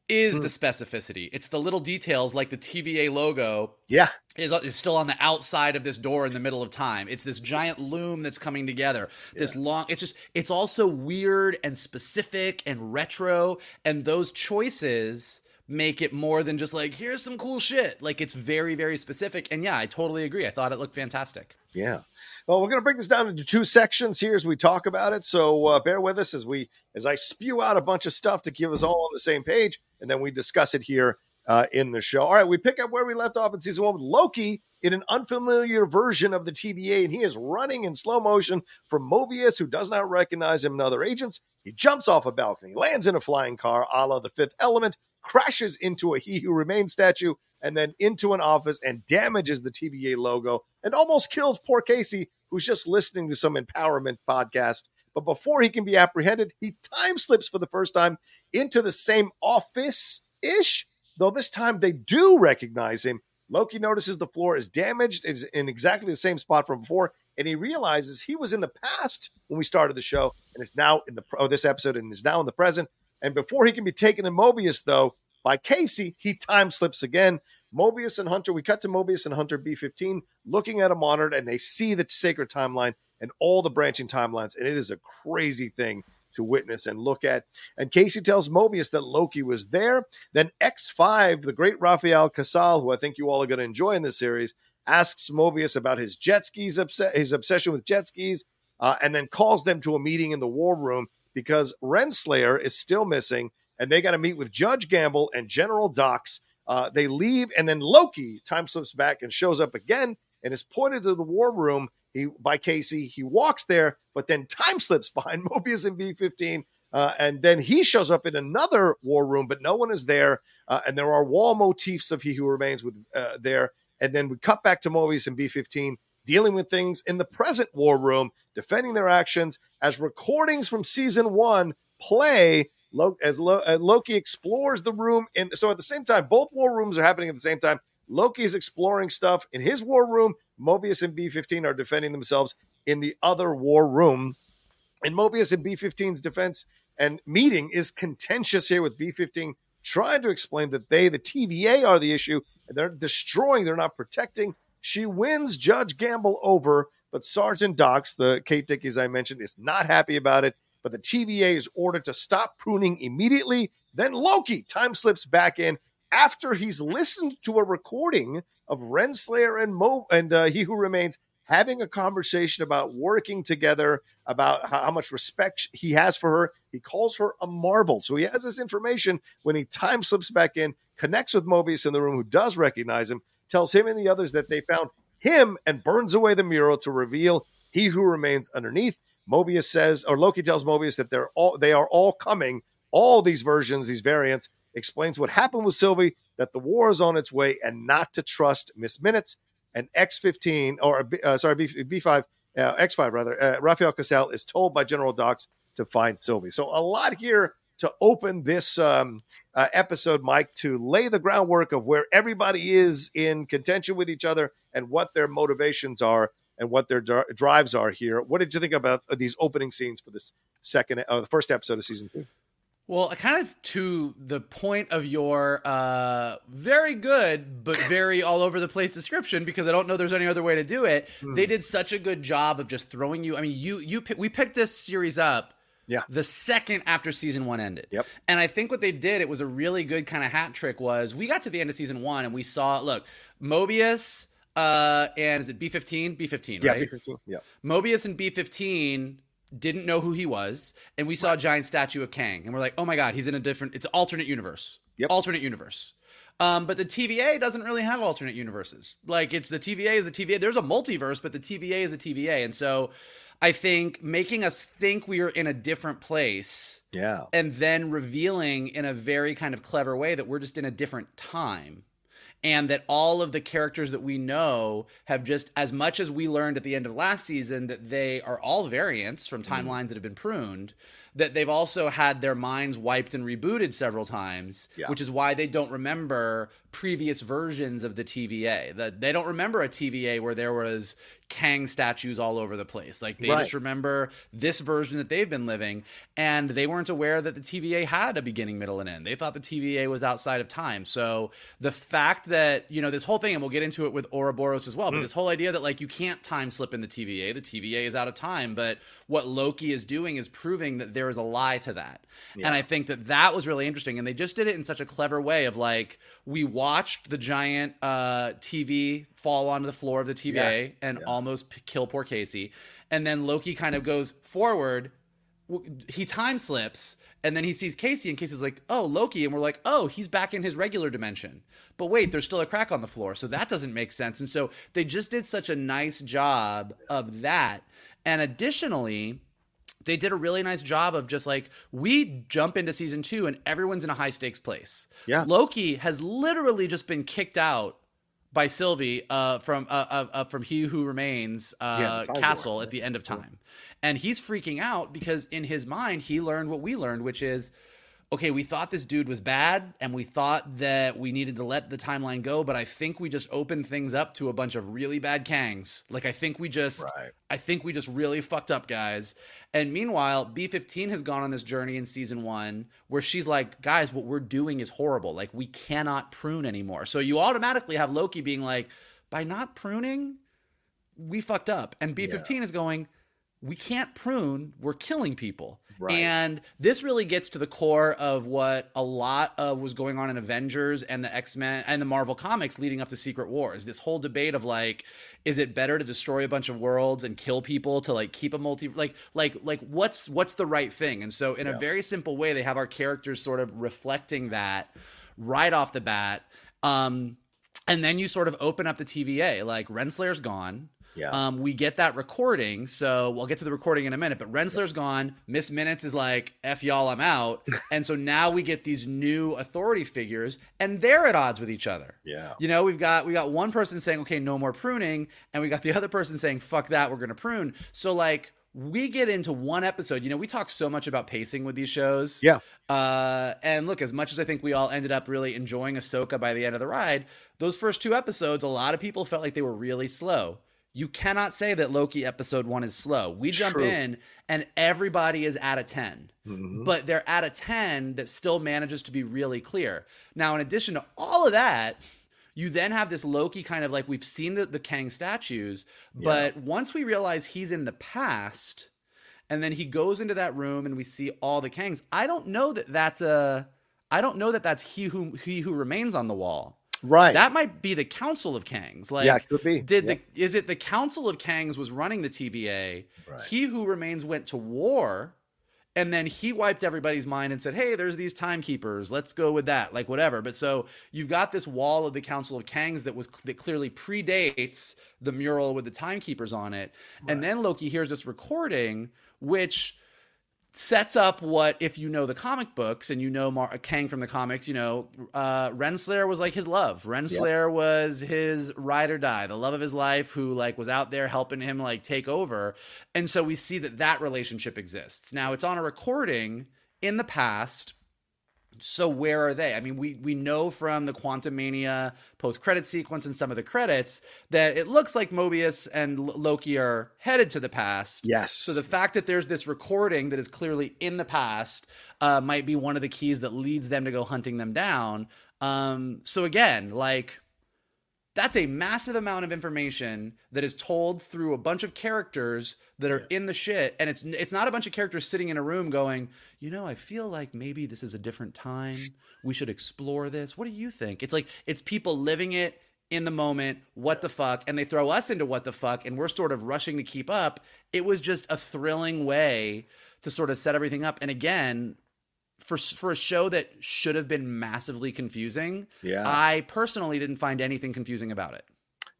is mm. the specificity. It's the little details like the TVA logo. Yeah. Is, is still on the outside of this door in the middle of time. It's this giant loom that's coming together. This yeah. long it's just it's also weird and specific and retro and those choices make it more than just like here's some cool shit. Like it's very very specific and yeah i totally agree. I thought it looked fantastic. Yeah. Well we're going to break this down into two sections here as we talk about it so uh, bear with us as we as i spew out a bunch of stuff to give us all on the same page and then we discuss it here uh, in the show. All right we pick up where we left off in season one with loki in an unfamiliar version of the TVA and he is running in slow motion from Mobius, who does not recognize him and other agents. He jumps off a balcony, lands in a flying car, a la the fifth element, crashes into a He Who Remains statue and then into an office and damages the TVA logo and almost kills poor Casey, who's just listening to some empowerment podcast. But before he can be apprehended, he time slips for the first time into the same office ish, though this time they do recognize him. Loki notices the floor is damaged, is in exactly the same spot from before, and he realizes he was in the past when we started the show and is now in the oh, this episode and is now in the present. And before he can be taken in Mobius, though, by Casey, he time slips again. Mobius and Hunter, we cut to Mobius and Hunter B15 looking at a monitor and they see the sacred timeline and all the branching timelines. And it is a crazy thing to witness and look at. And Casey tells Mobius that Loki was there. Then X5, the great Rafael Casal, who I think you all are going to enjoy in this series, asks Mobius about his jet skis, his obsession with jet skis, uh, and then calls them to a meeting in the war room because Renslayer is still missing, and they got to meet with Judge Gamble and General Dox. Uh, they leave, and then Loki time slips back and shows up again and is pointed to the war room he, by Casey. He walks there, but then time slips behind Mobius and B15. Uh, and then he shows up in another war room, but no one is there. Uh, and there are wall motifs of He Who Remains with uh, there. And then we cut back to Mobius and B15 dealing with things in the present war room, defending their actions as recordings from season one play as Loki explores the room. And so at the same time, both war rooms are happening at the same time. Loki is exploring stuff in his war room. Mobius and B15 are defending themselves in the other war room. And Mobius and B15's defense and meeting is contentious here with B15 trying to explain that they, the TVA, are the issue. And they're destroying, they're not protecting. She wins Judge Gamble over, but Sergeant Dox, the Kate Dickies I mentioned, is not happy about it. But the TVA is ordered to stop pruning immediately. Then Loki time slips back in after he's listened to a recording of Renslayer and Mo and uh, He Who Remains having a conversation about working together, about how, how, much respect he has for her. He calls her a marvel. So he has this information when he time slips back in, connects with Mobius in the room, who does recognize him, tells him and the others that they found him and burns away the mural to reveal he who remains underneath. Mobius says, or Loki tells Mobius that they're all they are all coming. All these versions, these variants, explains what happened with Sylvie, that the war is on its way, and not to trust Miss Minutes. And X15, or uh, sorry, B, B5, uh, X5 rather, uh, Rafael Casal is told by General Dox to find Sylvie. So a lot here to open this um, uh, episode, Mike, to lay the groundwork of where everybody is in contention with each other and what their motivations are and what their dr- drives are here. What did you think about these opening scenes for this second, uh, the first episode of season two? Well, kind of to the point of your uh, very good but very all over the place description, because I don't know there's any other way to do it. Mm. They did such a good job of just throwing you. I mean, you you we picked this series up yeah. The second after season one ended. Yep. And I think what they did, it was a really good kind of hat trick, was we got to the end of season one and we saw, look, Mobius uh and is it B15? B15, yeah. B15. Yeah. Mobius and B15 didn't know who he was, and we saw right. a giant statue of Kang, and we're like, oh my god, he's in a different it's an alternate universe. Yep. Alternate universe. Um, but the TVA doesn't really have alternate universes. Like it's the TVA is the TVA. There's a multiverse, but the TVA is the TVA, and so I think making us think we are in a different place, Yeah. and then revealing in a very kind of clever way that we're just in a different time. And that all of the characters that we know have just, as much as we learned at the end of last season, that they are all variants from Mm-hmm. timelines that have been pruned, that they've also had their minds wiped and rebooted several times, Yeah. which is why they don't remember previous versions of the TVA. That they don't remember a TVA where there was Kang statues all over the place. Like they Right. just remember this version that they've been living, and they weren't aware that the TVA had a beginning, middle, and end. They thought the TVA was outside of time. So the fact that you know this whole thing, and we'll get into it with Ouroboros as well, Hmm. but this whole idea that like you can't time slip in the TVA, the TVA is out of time. But what Loki is doing is proving that there is a lie to that, and I think that that was really interesting. And they just did it in such a clever way of like we watched the giant uh, TV fall onto the floor of the TVA Yes. and Yeah. almost p- kill poor Casey. And then Loki kind of goes forward. He time slips, and then he sees Casey, and Casey's like, "Oh, Loki," and we're like, "Oh, he's back in his regular dimension." But wait, there's still a crack on the floor, so that doesn't make sense. And so they just did such a nice job of that. And additionally, they did a really nice job of just like we jump into season two and everyone's in a high stakes place. Yeah. Loki has literally just been kicked out by Sylvie uh, from uh, uh, uh, from He Who Remains uh, Yeah, castle at the end of time, and he's freaking out because in his mind he learned what we learned, which is. Okay, we thought this dude was bad and we thought that we needed to let the timeline go, but I think we just opened things up to a bunch of really bad Kangs. Like I think we just Right. I think we just really fucked up, guys. And meanwhile, B15 has gone on this journey in season one where she's like, guys, what we're doing is horrible. Like, we cannot prune anymore. So you automatically have Loki being like, by not pruning, we fucked up. And B15 is going, we can't prune, we're killing people. Right. And this really gets to the core of what a lot of was going on in Avengers and the X-Men and the Marvel comics leading up to Secret Wars. This whole debate of like, is it better to destroy a bunch of worlds and kill people to like keep a multi like like like what's what's the right thing? And so in a very simple way, they have our characters sort of reflecting that right off the bat. Um and then you sort of open up the TVA. Like Renslayer's gone. Yeah. Um, we get that recording, so we'll get to the recording in a minute. But Renslayer's gone. Miss Minutes is like, "F y'all, I'm out." and so now we get these new authority figures, and they're at odds with each other. Yeah. You know, we've got we got one person saying, "Okay, no more pruning," and we got the other person saying, "Fuck that, we're gonna prune." So like. We get into one episode. You know, we talk so much about pacing with these shows. Yeah. Uh, and look, as much as I think we all ended up really enjoying Ahsoka by the end of the ride, those first two episodes, a lot of people felt like they were really slow. You cannot say that Loki episode one is slow. We jump True. in and everybody is at a 10, Mhm. but they're at a 10 that still manages to be really clear. Now, in addition to all of that, you then have this Loki kind of like we've seen the, the Kang statues, but once we realize he's in the past, and then he goes into that room and we see all the Kangs. I don't know that that's a. I don't know that that's he who he who remains on the wall. Right. That might be the Council of Kangs. Like, Yeah, it could be. Did Yeah. the is it the Council of Kangs was running the TVA? Right. He who remains went to war, and then he wiped everybody's mind and said, "Hey, there's these timekeepers. Let's go with that." Like whatever. But so you've got this wall of the Council of Kangs that was that clearly predates the mural with the timekeepers on it, and then Loki hears this recording, which sets up what if you know the comic books and you know Mar- Kang from the comics, you know uh, Renslayer was like his love. Renslayer was his ride or die, the love of his life, who like was out there helping him like take over, and so we see that that relationship exists. Now it's on a recording in the past. So where are they? I mean, we we know from the Quantumania post credit sequence and some of the credits that it looks like Mobius and L- Loki are headed to the past. Yes. So the fact that there's this recording that is clearly in the past uh, might be one of the keys that leads them to go hunting them down. Um, so again, like that's a massive amount of information that is told through a bunch of characters that are in the shit. And it's it's not a bunch of characters sitting in a room going you know i feel like maybe this is a different time. We should explore this. What do you think? It's like it's people living it in the moment what the fuck and they throw us into what the fuck and we're sort of rushing to keep up. It was just a thrilling way to sort of set everything up. And again for for a show that should have been massively confusing. Yeah. I personally didn't find anything confusing about it.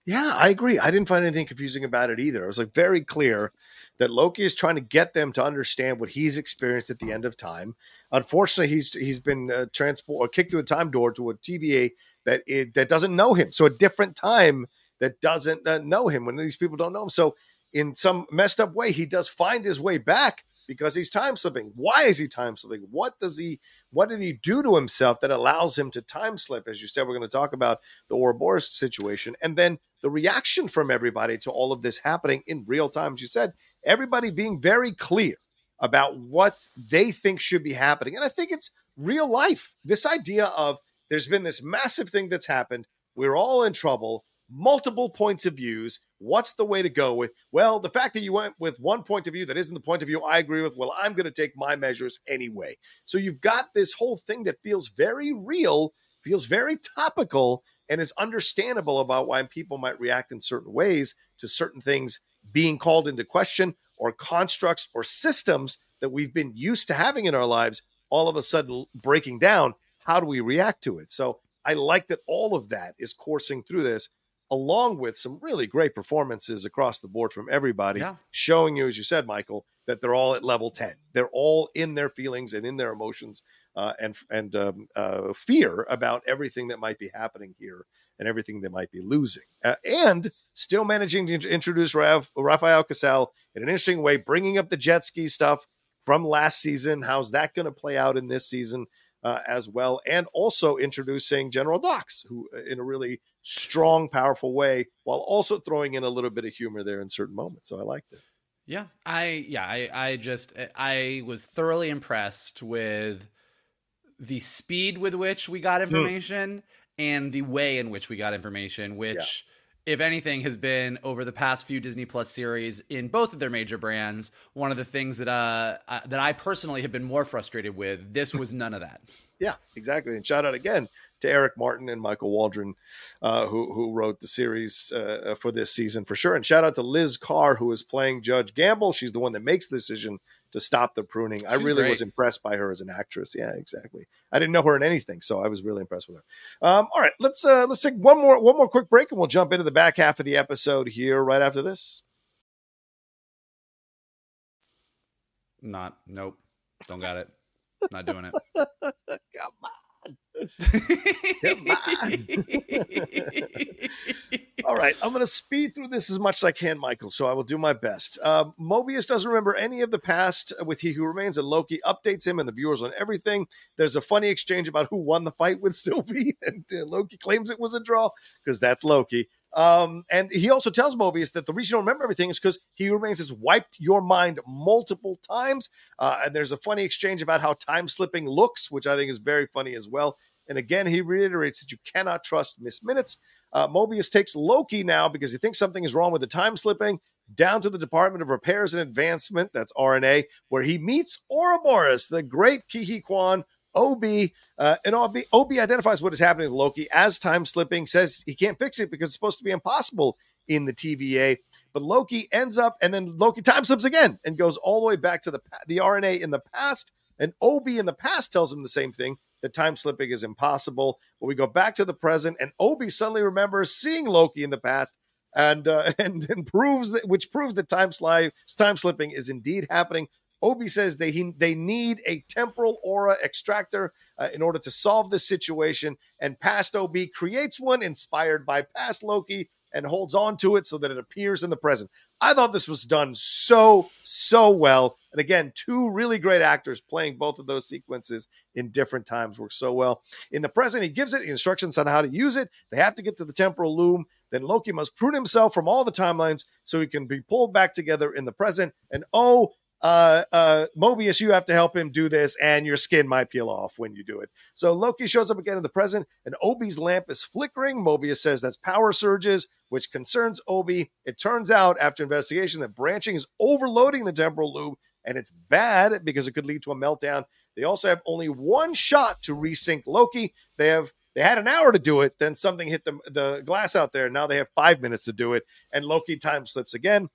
Yeah, I agree. I didn't find anything confusing about it either. It was like very clear that Loki is trying to get them to understand what he's experienced at the end of time. Unfortunately, he's he's been uh, transport or kicked through a time door to a TVA that it, that doesn't know him. So a different time that doesn't uh, know him when these people don't know him. So in some messed up way, he does find his way back because he's time slipping. Why is he time slipping? What does he what did he do to himself that allows him to time slip? As you said, we're going to talk about the Ouroboros situation and then the reaction from everybody to all of this happening in real time. As you said, everybody being very clear about what they think should be happening. And I think it's real life. This idea of there's been this massive thing that's happened. We're all in trouble multiple points of views. What's the way to go with? Well, the fact that you went with one point of view that isn't the point of view I agree with, well, I'm going to take my measures anyway. So you've got this whole thing that feels very real, feels very topical, and is understandable about why people might react in certain ways to certain things being called into question or constructs or systems that we've been used to having in our lives all of a sudden breaking down. How do we react to it? So I like that all of that is coursing through this along with some really great performances across the board from everybody, Yeah. showing you, as you said, Michael, that they're all at level 10. They're all in their feelings and in their emotions uh, and, and um, uh, fear about everything that might be happening here and everything they might be losing. Uh, and still managing to introduce Raf- Rafael Casal in an interesting way, bringing up the jet ski stuff from last season. How's that going to play out in this season? Uh, as well, and also introducing General Dox, who uh, in a really strong, powerful way, while also throwing in a little bit of humor there in certain moments. So I liked it. Yeah, I yeah, I I just I was thoroughly impressed with the speed with which we got information and the way in which we got information, which if anything has been over the past few Disney Plus series in both of their major brands, one of the things that uh, uh that I personally have been more frustrated with. This was none of that. Yeah, exactly. And shout out again to Eric Martin and Michael Waldron, uh, who who wrote the series uh, for this season for sure. And shout out to Liz Carr, who is playing Judge Gamble. She's the one that makes the decision to stop the pruning. I really great. was impressed by her as an actress. Yeah, exactly. I didn't know her in anything, so I was really impressed with her. Um, all right, let's uh, let's take one more one more quick break, and we'll jump into the back half of the episode here right after this. Not nope. Don't got it. Not doing it. Come on. Come on. All right, I'm going to speed through this as much as I can, Michael. So I will do my best. Uh, Mobius doesn't remember any of the past with He Who Remains, and Loki updates him and the viewers on everything. There's a funny exchange about who won the fight with Sylvie, and uh, Loki claims it was a draw because that's Loki. Um, and he also tells Mobius that the reason you don't remember everything is because He Remains has wiped your mind multiple times. Uh, and there's a funny exchange about how time slipping looks, which I think is very funny as well. And again, he reiterates that you cannot trust Miss Minutes. Uh, Mobius takes Loki now because he thinks something is wrong with the time slipping down to the Department of Repairs and Advancement, that's RNA, where he meets Ouroboros, the great Ke Huy Quan, OB. Uh, and OB, OB identifies what is happening to Loki as time slipping, says he can't fix it because it's supposed to be impossible in the TVA. But Loki ends up, and then Loki time slips again and goes all the way back to the, the RNA in the past. And OB in the past tells him the same thing that time slipping is impossible. But we go back to the present, and OB suddenly remembers seeing Loki in the past, and uh, and, and proves that which proves that time slide time slipping is indeed happening. OB says they he, they need a temporal aura extractor uh, in order to solve this situation, and past OB creates one inspired by past Loki and holds on to it so that it appears in the present. I thought this was done so so well, and again, two really great actors playing both of those sequences in different times work so well. In the present, he gives it instructions on how to use it. They have to get to the temporal loom. Then Loki must prune himself from all the timelines so he can be pulled back together in the present. And oh, uh, uh, Mobius, you have to help him do this, and your skin might peel off when you do it. So Loki shows up again in the present, and OB's lamp is flickering. Mobius says that's power surges, which concerns OB. It turns out, after investigation, that branching is overloading the temporal loop, and it's bad because it could lead to a meltdown. They also have only one shot to resync Loki. They have they had an hour to do it, then something hit the, the glass out there. And now they have five minutes to do it, and Loki time slips again.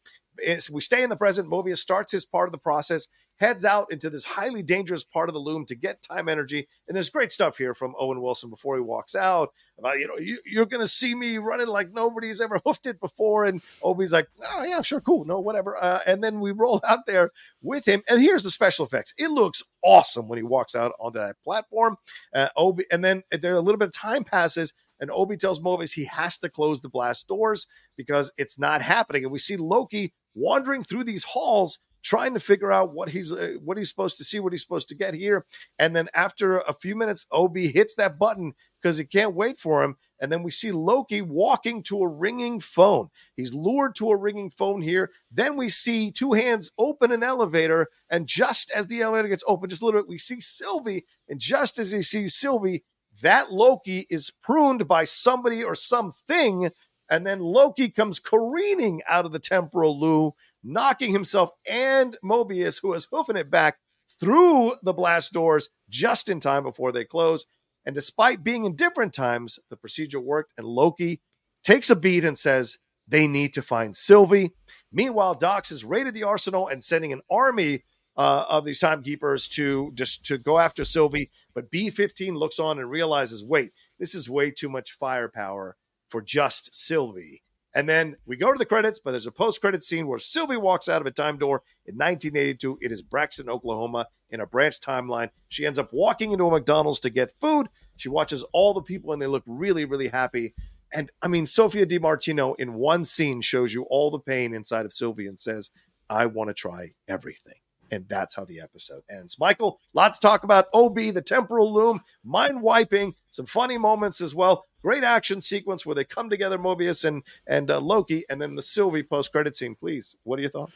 We stay in the present. Mobius starts his part of the process, heads out into this highly dangerous part of the loom to get time energy. And there's great stuff here from Owen Wilson before he walks out about, you know, you, you're going to see me running like nobody's ever hoofed it before. And OB's like, oh, yeah, sure, cool, no, whatever. Uh, and then we roll out there with him. And here's the special effects. It looks awesome when he walks out onto that platform. Uh, OB, and then there a little bit of time passes and OB tells Mobius he has to close the blast doors because it's not happening. And we see Loki wandering through these halls trying to figure out what he's uh, what he's supposed to see, what he's supposed to get here. And then after a few minutes, OB hits that button because he can't wait for him. And then we see Loki walking to a ringing phone. He's lured to a ringing phone here. Then we see two hands open an elevator. And just as the elevator gets open, just a little bit, we see Sylvie. And just as he sees Sylvie, that Loki is pruned by somebody or something. And then Loki comes careening out of the temporal loop knocking himself and Mobius, who is hoofing it back through the blast doors just in time before they close. And despite being in different times, the procedure worked, and Loki takes a beat and says they need to find Sylvie. Meanwhile, Dox has raided the arsenal and sending an army uh, of these timekeepers to just to go after Sylvie. But B15 looks on and realizes, wait, this is way too much firepower for just Sylvie. And then we go to the credits, but there's a post credit scene where Sylvie walks out of a time door in 1982. It is Broxton, Oklahoma, in a branch timeline. She ends up walking into a McDonald's to get food. She watches all the people and they look really, really happy. And I mean, Sophia DiMartino in one scene shows you all the pain inside of Sylvie and says, I want to try everything. And that's how the episode ends. Michael, lots to talk about. OB, the temporal loom, mind wiping, some funny moments as well. Great action sequence where they come together, Mobius and and uh, Loki, and then the Sylvie post credit scene. Please, what are your thoughts?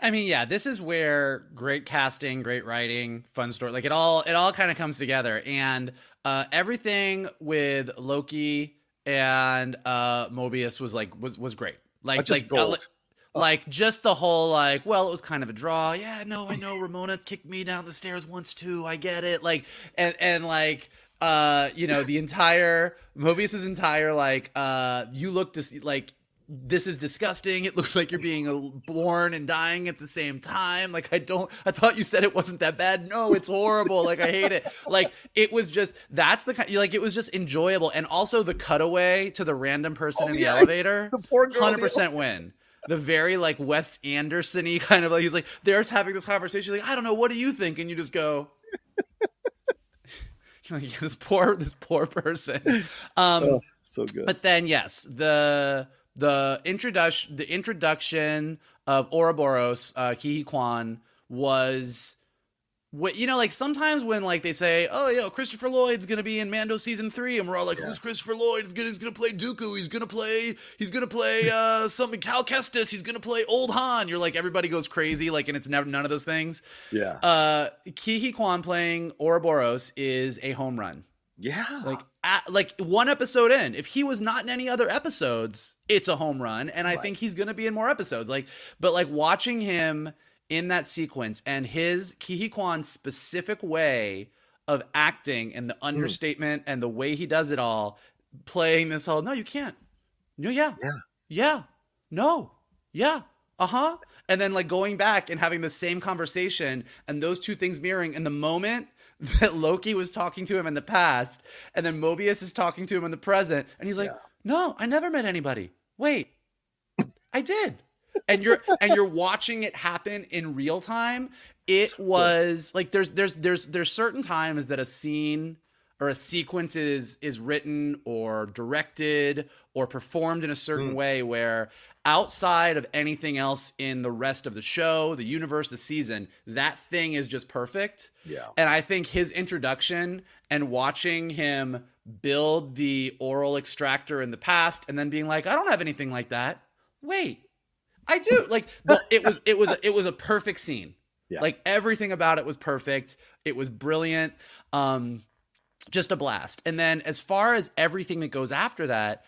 I mean, yeah, this is where great casting, great writing, fun story, like it all it all kind of comes together, and uh, everything with Loki and uh, Mobius was like was was great. Like like uh, like just the whole like well it was kind of a draw yeah no i know ramona kicked me down the stairs once too i get it like and and like uh you know the entire mobius's entire like uh you look to see like this is disgusting. It looks like you're being born and dying at the same time. Like I don't I thought you said it wasn't that bad. No, it's horrible. Like I hate it. Like it was just that's the kind like it was just enjoyable and also the cutaway to the random person oh, in the yeah. elevator. The poor girl 100% win the very like Wes Anderson-y kind of like he's like there's having this conversation. Like I don't know. What do you think? And you just go like, this poor this poor person. Um oh, so good. but then yes the the introduction the introduction of Ouroboros uh Huy Quan was what you know, like sometimes when like they say, "Oh, yo, Christopher Lloyd's gonna be in Mando season three, and we're all like, yeah. "Who's Christopher Lloyd? He's gonna, he's gonna play Dooku. He's gonna play. He's gonna play uh something. Cal Kestis. He's gonna play Old Han." You're like, everybody goes crazy, like, and it's never none of those things. Yeah. Uh, Huy Quan playing Ouroboros is a home run. Yeah. Like, at, like one episode in, if he was not in any other episodes, it's a home run, and I right. think he's gonna be in more episodes. Like, but like watching him in that sequence and his Huy Quan's specific way of acting and the hmm. understatement mm. and the way he does it all, playing this whole no, you can't. No, yeah. Yeah. Yeah. No. Yeah. Uh-huh. And then like going back and having the same conversation and those two things mirroring in the moment that Loki was talking to him in the past and then Mobius is talking to him in the present and he's like, yeah. "No, I never met anybody." Wait. I did and you're and you're watching it happen in real time it was like there's there's there's there's certain times that a scene or a sequence is is written or directed or performed in a certain mm. way where outside of anything else in the rest of the show, the universe, the season, that thing is just perfect. Yeah. And I think his introduction and watching him build the aura extractor in the past and then being like, I don't have anything like that. Wait, I do. Like it was it was it was a perfect scene. Yeah. Like everything about it was perfect. It was brilliant. Um just a blast. And then as far as everything that goes after that,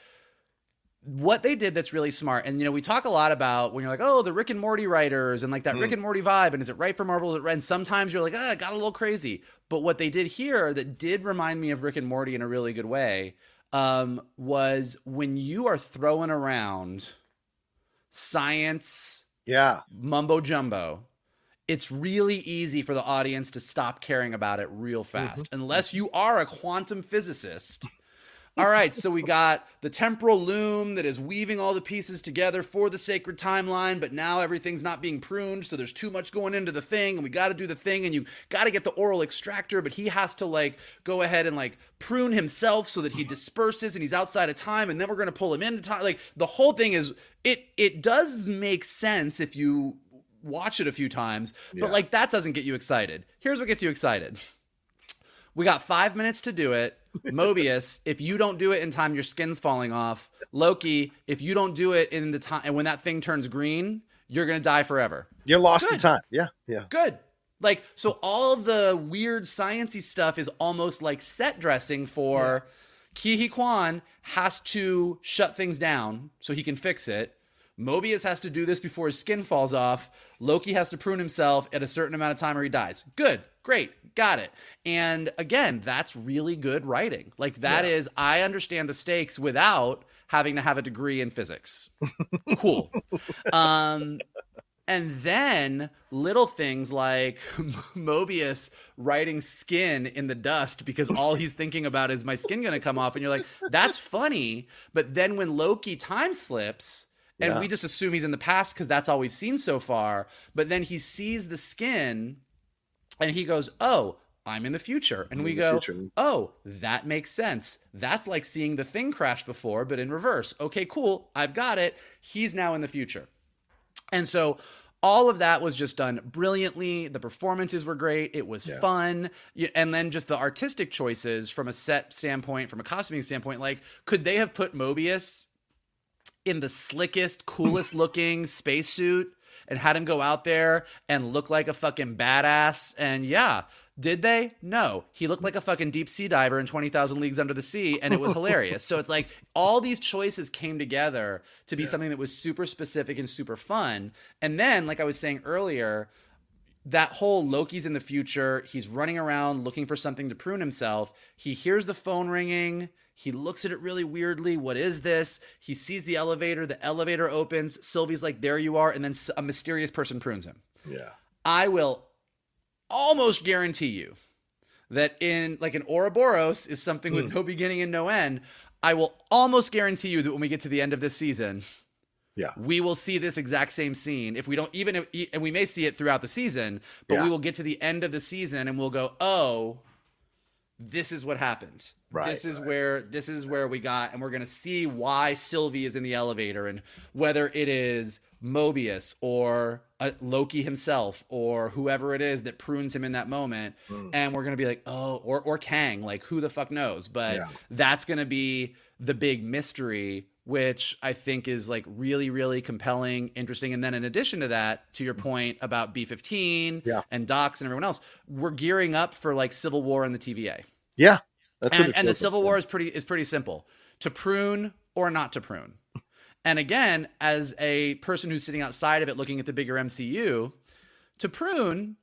what they did that's really smart, and you know, we talk a lot about when you're like, oh, the Rick and Morty writers and like that mm. Rick and Morty vibe, and is it right for Marvel? And sometimes you're like, ah, it got a little crazy. But what they did here that did remind me of Rick and Morty in a really good way um, was when you are throwing around science Yeah. mumbo jumbo, it's really easy for the audience to stop caring about it real fast, mm-hmm. unless you are a quantum physicist. All right, so we got the temporal loom that is weaving all the pieces together for the sacred timeline, but now everything's not being pruned, so there's too much going into the thing, and we got to do the thing, and you got to get the aura extractor, but he has to like go ahead and like prune himself so that he disperses and he's outside of time, and then we're gonna pull him into time. Like the whole thing is it it does make sense if you watch it a few times, but like that doesn't get you excited. Here's what gets you excited. We got five minutes to do it. Mobius, if you don't do it in time, your skin's falling off. Loki, if you don't do it in the time, and when that thing turns green, you're gonna die forever. You're lost Good. in time. Yeah. Yeah. Good. Like so, all the weird sciency stuff is almost like set dressing for Ke Huy Quan has to shut things down so he can fix it. Mobius has to do this before his skin falls off. Loki has to prune himself at a certain amount of time or he dies. Good, great, got it. And again, that's really good writing. Like that is, I understand the stakes without having to have a degree in physics. cool. Um, and then little things like Mobius writing skin in the dust because all he's thinking about is my skin going to come off. And you're like, that's funny. But then when Loki time slips, and Yeah. we just assume he's in the past because that's all we've seen so far. But then he sees the skin and he goes, Oh, I'm in the future. And I'm we go, future. Oh, that makes sense. That's like seeing the thing crash before, but in reverse. Okay, cool. I've got it. He's now in the future. And so all of that was just done brilliantly. The performances were great. It was Yeah. fun. And then just the artistic choices from a set standpoint, from a costuming standpoint, like could they have put Mobius in the slickest, coolest looking spacesuit and had him go out there and look like a fucking badass? And yeah, did they? No. He looked like a fucking deep sea diver in 20,000 Leagues Under the Sea, and it was hilarious. So it's like all these choices came together to be something that was super specific and super fun. And then, like I was saying earlier, that whole Loki's in the future. He's running around looking for something to prune himself. He hears the phone ringing. He looks at it really weirdly. What is this? He sees the elevator. The elevator opens. Sylvie's like, There you are. And then a mysterious person prunes him. Yeah. I will almost guarantee you that in like an Ouroboros is something with hmm. no beginning and no end. I will almost guarantee you that when we get to the end of this season, Yeah. we will see this exact same scene. If we don't even, if, and we may see it throughout the season, but Yeah. we will get to the end of the season and we'll go, oh, this is what happened. Right, This is where this is where we got, and we're gonna see why Sylvie is in the elevator, and whether it is Mobius or uh, Loki himself or whoever it is that prunes him in that moment, Hmm. and we're gonna be like, oh, or or Kang, like who the fuck knows? But Yeah. that's gonna be the big mystery which i think is like really really compelling interesting and then in addition to that to your point about b15 Yeah. and Dox and everyone else we're gearing up for like civil war in the tva Yeah. That's and, and the civil war is pretty is pretty simple to prune or not to prune and again as a person who's sitting outside of it looking at the bigger mcu to prune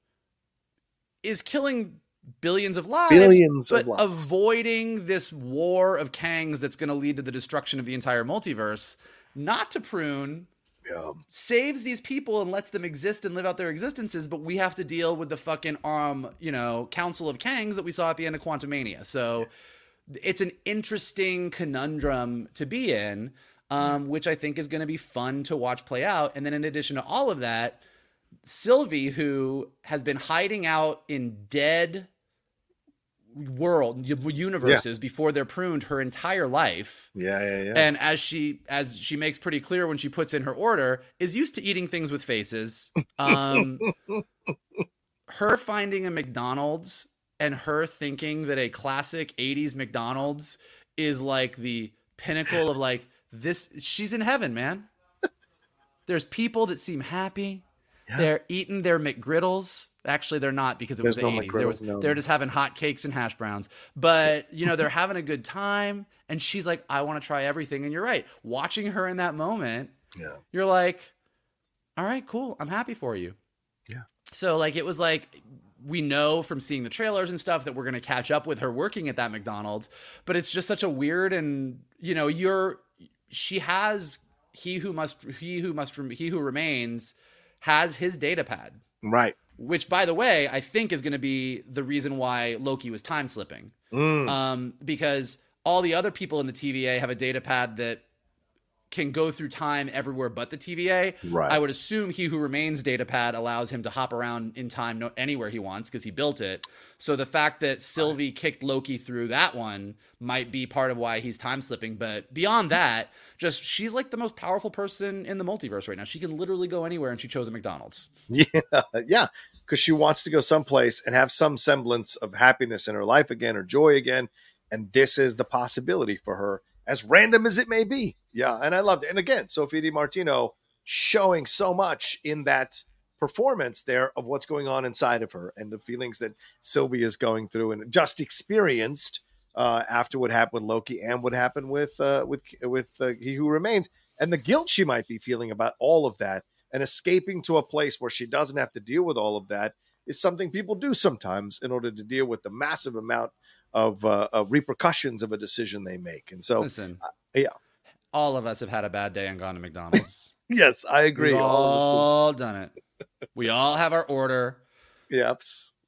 is killing billions of lives Billions but of lives. avoiding this war of kangs that's going to lead to the destruction of the entire multiverse not to prune Yeah. saves these people and lets them exist and live out their existences, but we have to deal with the fucking um, you know, Council of Kangs that we saw at the end of Quantumania. So it's an interesting conundrum to be in, um, which I think is going to be fun to watch play out. And then in addition to all of that, Sylvie, who has been hiding out in dead world universes before they're pruned her entire life Yeah. Yeah. Yeah. and as she as she makes pretty clear when she puts in her order is used to eating things with faces um her finding a mcdonald's and her thinking that a classic 80s mcdonald's is like the pinnacle of like this she's in heaven man there's people that seem happy they're eating their mcgriddles actually they're not because it was the no 80s there was, no. they're just having hot cakes and hash browns but you know they're having a good time and she's like i want to try everything and you're right watching her in that moment yeah. you're like all right cool i'm happy for you Yeah. so like it was like we know from seeing the trailers and stuff that we're going to catch up with her working at that mcdonald's but it's just such a weird and you know you're she has he who must he who must he who remains has his data pad. Right. Which, by the way, I think is going to be the reason why Loki was time slipping. Mm. Um, because all the other people in the TVA have a data pad that can go through time everywhere but the TVA. Right. I would assume he who remains data pad allows him to hop around in time no, anywhere he wants because he built it. So the fact that Sylvie kicked Loki through that one might be part of why he's time slipping. But beyond that, just she's like the most powerful person in the multiverse right now. She can literally go anywhere and she chose a McDonald's. Yeah, yeah, because she wants to go someplace and have some semblance of happiness in her life again or joy again, and this is the possibility for her, as random as it may be. Yeah, and I loved it. And again, Sophie Di Martino showing so much in that performance there of what's going on inside of her and the feelings that Sylvie is going through and just experienced uh, after what happened with Loki and what happened with uh, with with uh, He Who Remains and the guilt she might be feeling about all of that and escaping to a place where she doesn't have to deal with all of that is something people do sometimes in order to deal with the massive amount of, uh, of repercussions of a decision they make. And so, Listen, yeah. all of us have had a bad day and gone to McDonald's. yes, I agree. We've All all done it. We all have our order. Yep,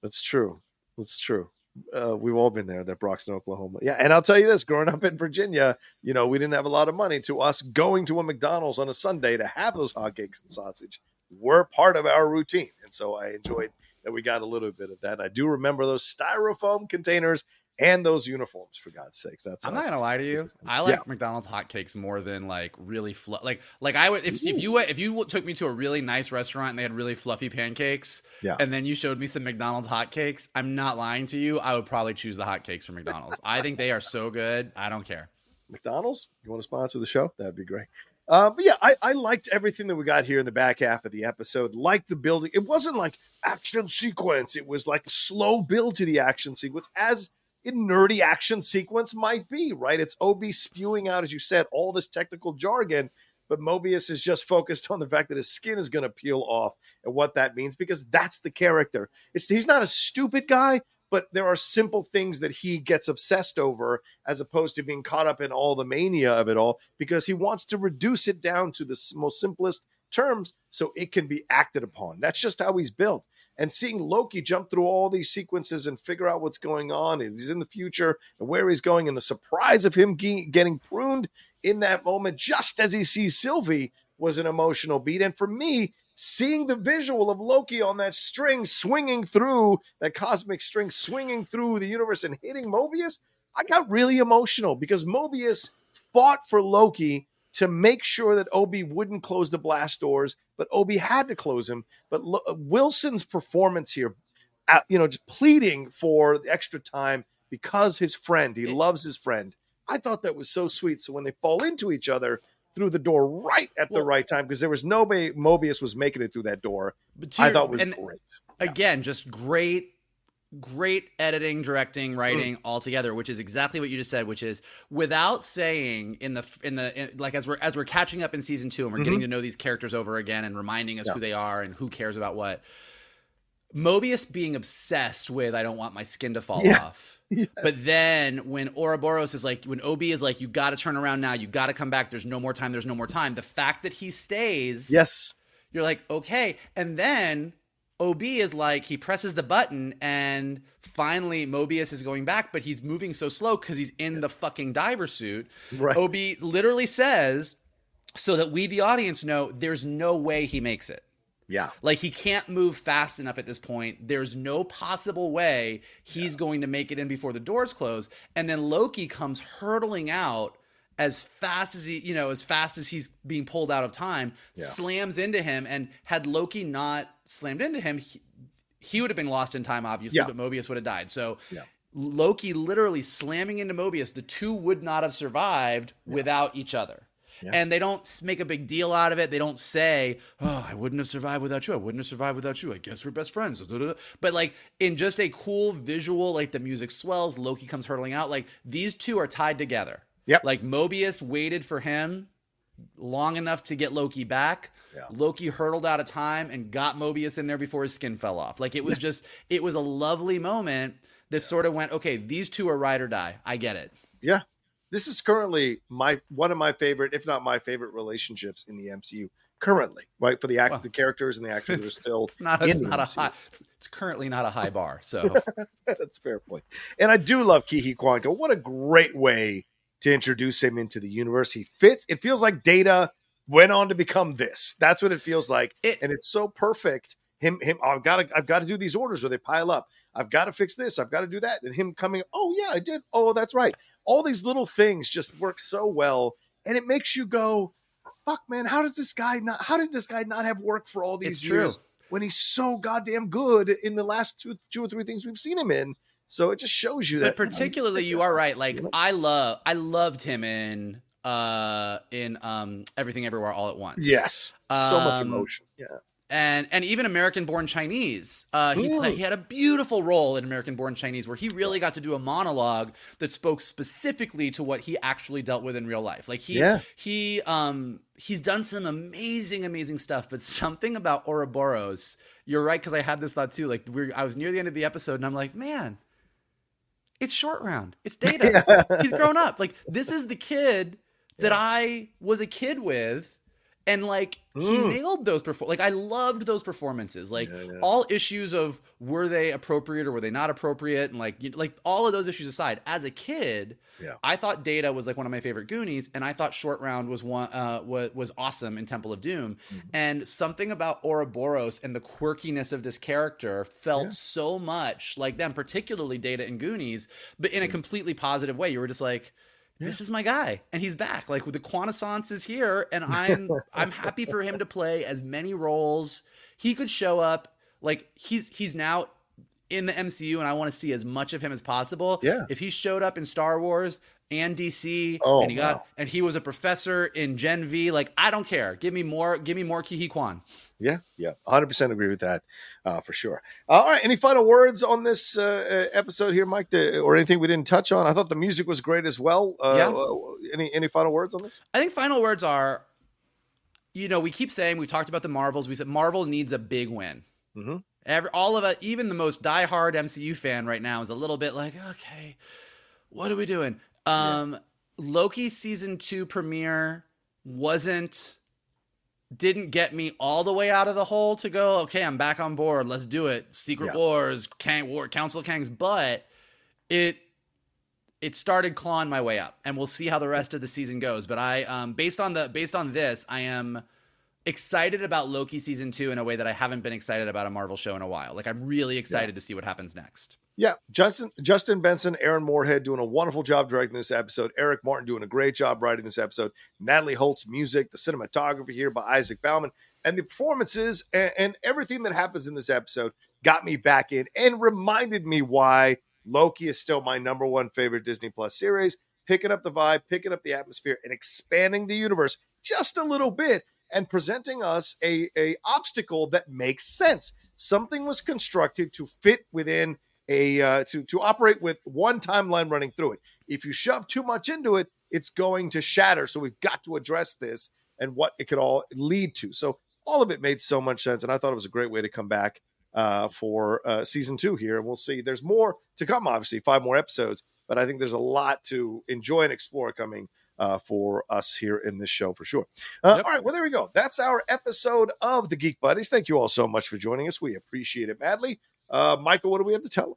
that's true. That's true. Uh, we've all been there, that Broxton, Oklahoma. Yeah, and I'll tell you this: growing up in Virginia, you know, we didn't have a lot of money. To us, going to a McDonald's on a Sunday to have those hotcakes and sausage were part of our routine, and so I enjoyed that we got a little bit of that. I do remember those styrofoam containers and those uniforms. For God's sakes, that's I'm not gonna lie to you. I like Yeah. McDonald's hotcakes more than like really fl- like like I would if, if you went- if you took me to a really nice restaurant and they had really fluffy pancakes, Yeah. and then you showed me some McDonald's hotcakes, I'm not lying to you. I would probably choose the hotcakes from McDonald's. I think they are so good. I don't care. McDonald's, you want to sponsor the show? That'd be great. Uh, but yeah, I, I liked everything that we got here in the back half of the episode. Liked the building. It wasn't like action sequence. It was like slow build to the action sequence, as nerdy action sequence might be. Right? It's OB spewing out, as you said, all this technical jargon, but Mobius is just focused on the fact that his skin is going to peel off and what that means because that's the character. It's, he's not a stupid guy, but there are simple things that he gets obsessed over as opposed to being caught up in all the mania of it all because he wants to reduce it down to the most simplest terms so it can be acted upon. That's just how he's built. And seeing Loki jump through all these sequences and figure out what's going on, he's in the future and where he's going, and the surprise of him ge- getting pruned in that moment, just as he sees Sylvie, was an emotional beat. And for me, seeing the visual of Loki on that string swinging through that cosmic string, swinging through the universe and hitting Mobius, I got really emotional because Mobius fought for Loki to make sure that OB wouldn't close the blast doors, but OB had to close him. But Lo- Wilson's performance here, uh, you know, just pleading for the extra time because his friend, he loves his friend. I thought that was so sweet. So when they fall into each other through the door right at the right time, because there was no way Mobius was making it through that door, But I your- thought was great. again, just great, great editing, directing, writing Mm. all together, which is exactly what you just said. Which is without saying in the in the in, like as we're as we're catching up in season two and we're getting to know these characters over again and reminding us Mm-hmm. Yeah. who they are and who cares about what. Mobius being obsessed with I don't want my skin to fall Yeah. off. Yes. But then when Ouroboros is like, when OB is like, you got to turn around now, you got to come back. There's no more time. There's no more time. The fact that he stays, yes, you're like, okay. And then OB is like, he presses the button and finally Mobius is going back, but he's moving so slow because he's in the fucking diver suit. Right. OB literally says, so that we, the audience, know there's no way he makes it. yeah, Like he can't move fast enough at this point. There's no possible way he's going to make it in before the doors close. And then Loki comes hurtling out as fast as he, you know, as fast as he's being pulled out of time, Yeah. slams into him. And had Loki not slammed into him, he, he would have been lost in time, obviously, Yeah. but Mobius would have died. So Yeah. Loki literally slamming into Mobius, the two would not have survived without each other. Yeah. And they don't make a big deal out of it. They don't say, "Oh, I wouldn't have survived without you. I wouldn't have survived without you. I guess we're best friends." But like in just a cool visual, like the music swells, Loki comes hurtling out. Like these two are tied together. Yep. Like Mobius waited for him long enough to get Loki back. Yeah. Loki hurtled out of time and got Mobius in there before his skin fell off. Like it was just, it was a lovely moment that sort of went, okay, these two are ride or die. I get it. yeah. this is currently my one of my favorite, if not my favorite, relationships in the MCU currently. Right for the act, Well, the characters and the actors that are still. It's not. It's not a high. It's, it's currently not a high bar. So That's a fair point. And I do love Kihi Kwanka. What a great way to introduce him into the universe. He fits. It feels like Data went on to become this. That's what it feels like. It- and it's so perfect. Him, him. I've got to. I've got to do these orders, or they pile up. I've got to fix this. I've got to do that. And him coming. Oh yeah, I did. Oh, that's right. All these little things just work so well, and it makes you go, "Fuck, man! How does this guy not? How did this guy not have work for all these It's true. years?" when he's so goddamn good in the last two two or three things we've seen him in. So it just shows you but that particularly you are right like i love i loved him in uh in um everything everywhere all at once Yes, so much Um, emotion. Yeah, and and even American Born Chinese. Uh, he he had a beautiful role in American Born Chinese where he really got to do a monologue that spoke specifically to what he actually dealt with in real life. Like he Yeah. he um he's done some amazing amazing stuff, but something about Ouroboros. You're right because I had this thought too. Like we I was near the end of the episode and I'm like, man, it's short round. It's data. He's grown up. Like this is the kid that I was a kid with. And like he Mm. nailed those perform like I loved those performances. Like Yeah, yeah. all issues of were they appropriate or were they not appropriate, and like you, like all of those issues aside, as a kid, Yeah. I thought Data was like one of my favorite Goonies, and I thought Short Round was one uh, was, was awesome in Temple of Doom. Mm-hmm. And something about Ouroboros and the quirkiness of this character felt Yeah. so much like them, particularly Data and Goonies, but in a completely positive way. You were just like. This is my guy, and he's back. Like with the Quanaissance is here, and I'm I'm happy for him to play as many roles. He could show up like he's he's now in the MCU, and I want to see as much of him as possible. Yeah. If he showed up in Star Wars and DC, Oh, and he got wow. and he was a professor in Gen V, like I don't care. Give me more. Give me more Ke Huy Quan. yeah, yeah. 100 percent agree with that uh, for sure. Uh, all right, any final words on this uh, uh, episode here, Mike, the, or anything we didn't touch on? I thought the music was great as well. Uh, Yeah. uh, Any any final words on this? I think final words are, you know, we keep saying we talked about the Marvels. We said Marvel needs a big win. Mhm. Every, all of it, even the most diehard MCU fan right now is a little bit like, okay, what are we doing? Um, Loki season two premiere wasn't didn't get me all the way out of the hole to go, okay, I'm back on board. Let's do it. Secret Yeah. Wars, Kang War, Council of Kangs, but it it started clawing my way up and we'll see how the rest of the season goes but i um based on the based on this i am excited about loki season two in a way that i haven't been excited about a marvel show in a while like i'm really excited to see what happens next Yeah, Justin Justin Benson, Aaron Moorhead doing a wonderful job directing this episode. Eric Martin doing a great job writing this episode. Natalie Holt's music, the cinematography here by Isaac Bauman, and the performances and, and everything that happens in this episode got me back in and reminded me why Loki is still my number one favorite Disney Plus series. Picking up the vibe, picking up the atmosphere, and expanding the universe just a little bit, and presenting us a, a obstacle that makes sense. Something was constructed to fit within a uh, to to operate with one timeline running through it. If you shove too much into it, it's going to shatter. So we've got to address this and what it could all lead to. So all of it made so much sense, and I thought it was a great way to come back uh, for uh, season two here. And we'll see. There's more to come. Obviously, five more episodes, but I think there's a lot to enjoy and explore coming. Uh, for us here in this show, for sure. Uh, Yep. All right, well, there we go. That's our episode of the Geek Buddies. Thank you all so much for joining us. We appreciate it madly. Uh, Michael, what do we have to tell them?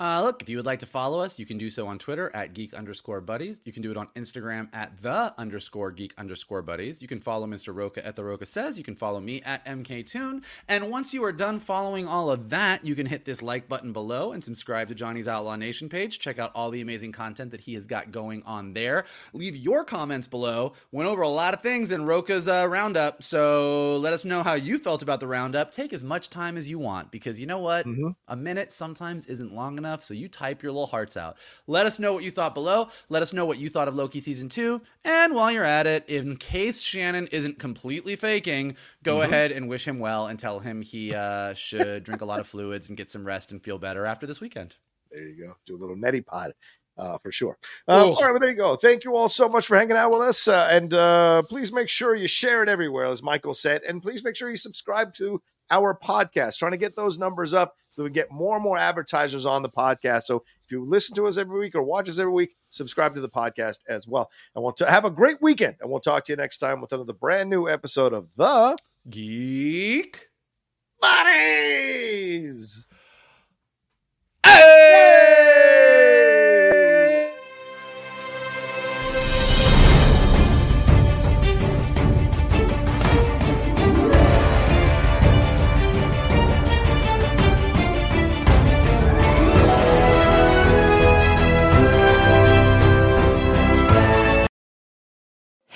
Uh, look, if you would like to follow us, you can do so on Twitter at geek underscore buddies. You can do it on Instagram at the underscore geek underscore buddies. You can follow Mr. Rocha at the Rocha says. You can follow me at MKToon. And once you are done following all of that, you can hit this like button below and subscribe to Johnny's Outlaw Nation page. Check out all the amazing content that he has got going on there. Leave your comments below. Went over a lot of things in Rocha's uh, roundup. So let us know how you felt about the roundup. Take as much time as you want because you know what? Mhm. A minute sometimes isn't long enough, so you type your little hearts out. Let us know what you thought below. Let us know what you thought of Loki season two. And while you're at it, in case Shannon isn't completely faking, go ahead and wish him well and tell him he uh, should drink a lot of fluids and get some rest and feel better after this weekend. There you go. Do a little neti pod. Uh, for sure. Ooh. all right, well, there you go. Thank you all so much for hanging out with us. Uh, and uh, please make sure you share it everywhere, as Michael said. And please make sure you subscribe to our podcast, trying to get those numbers up so we get more and more advertisers on the podcast. So if you listen to us every week or watch us every week, subscribe to the podcast as well. And we'll t- have a great weekend. And we'll talk to you next time with another brand new episode of The Geek Buddies. Hey!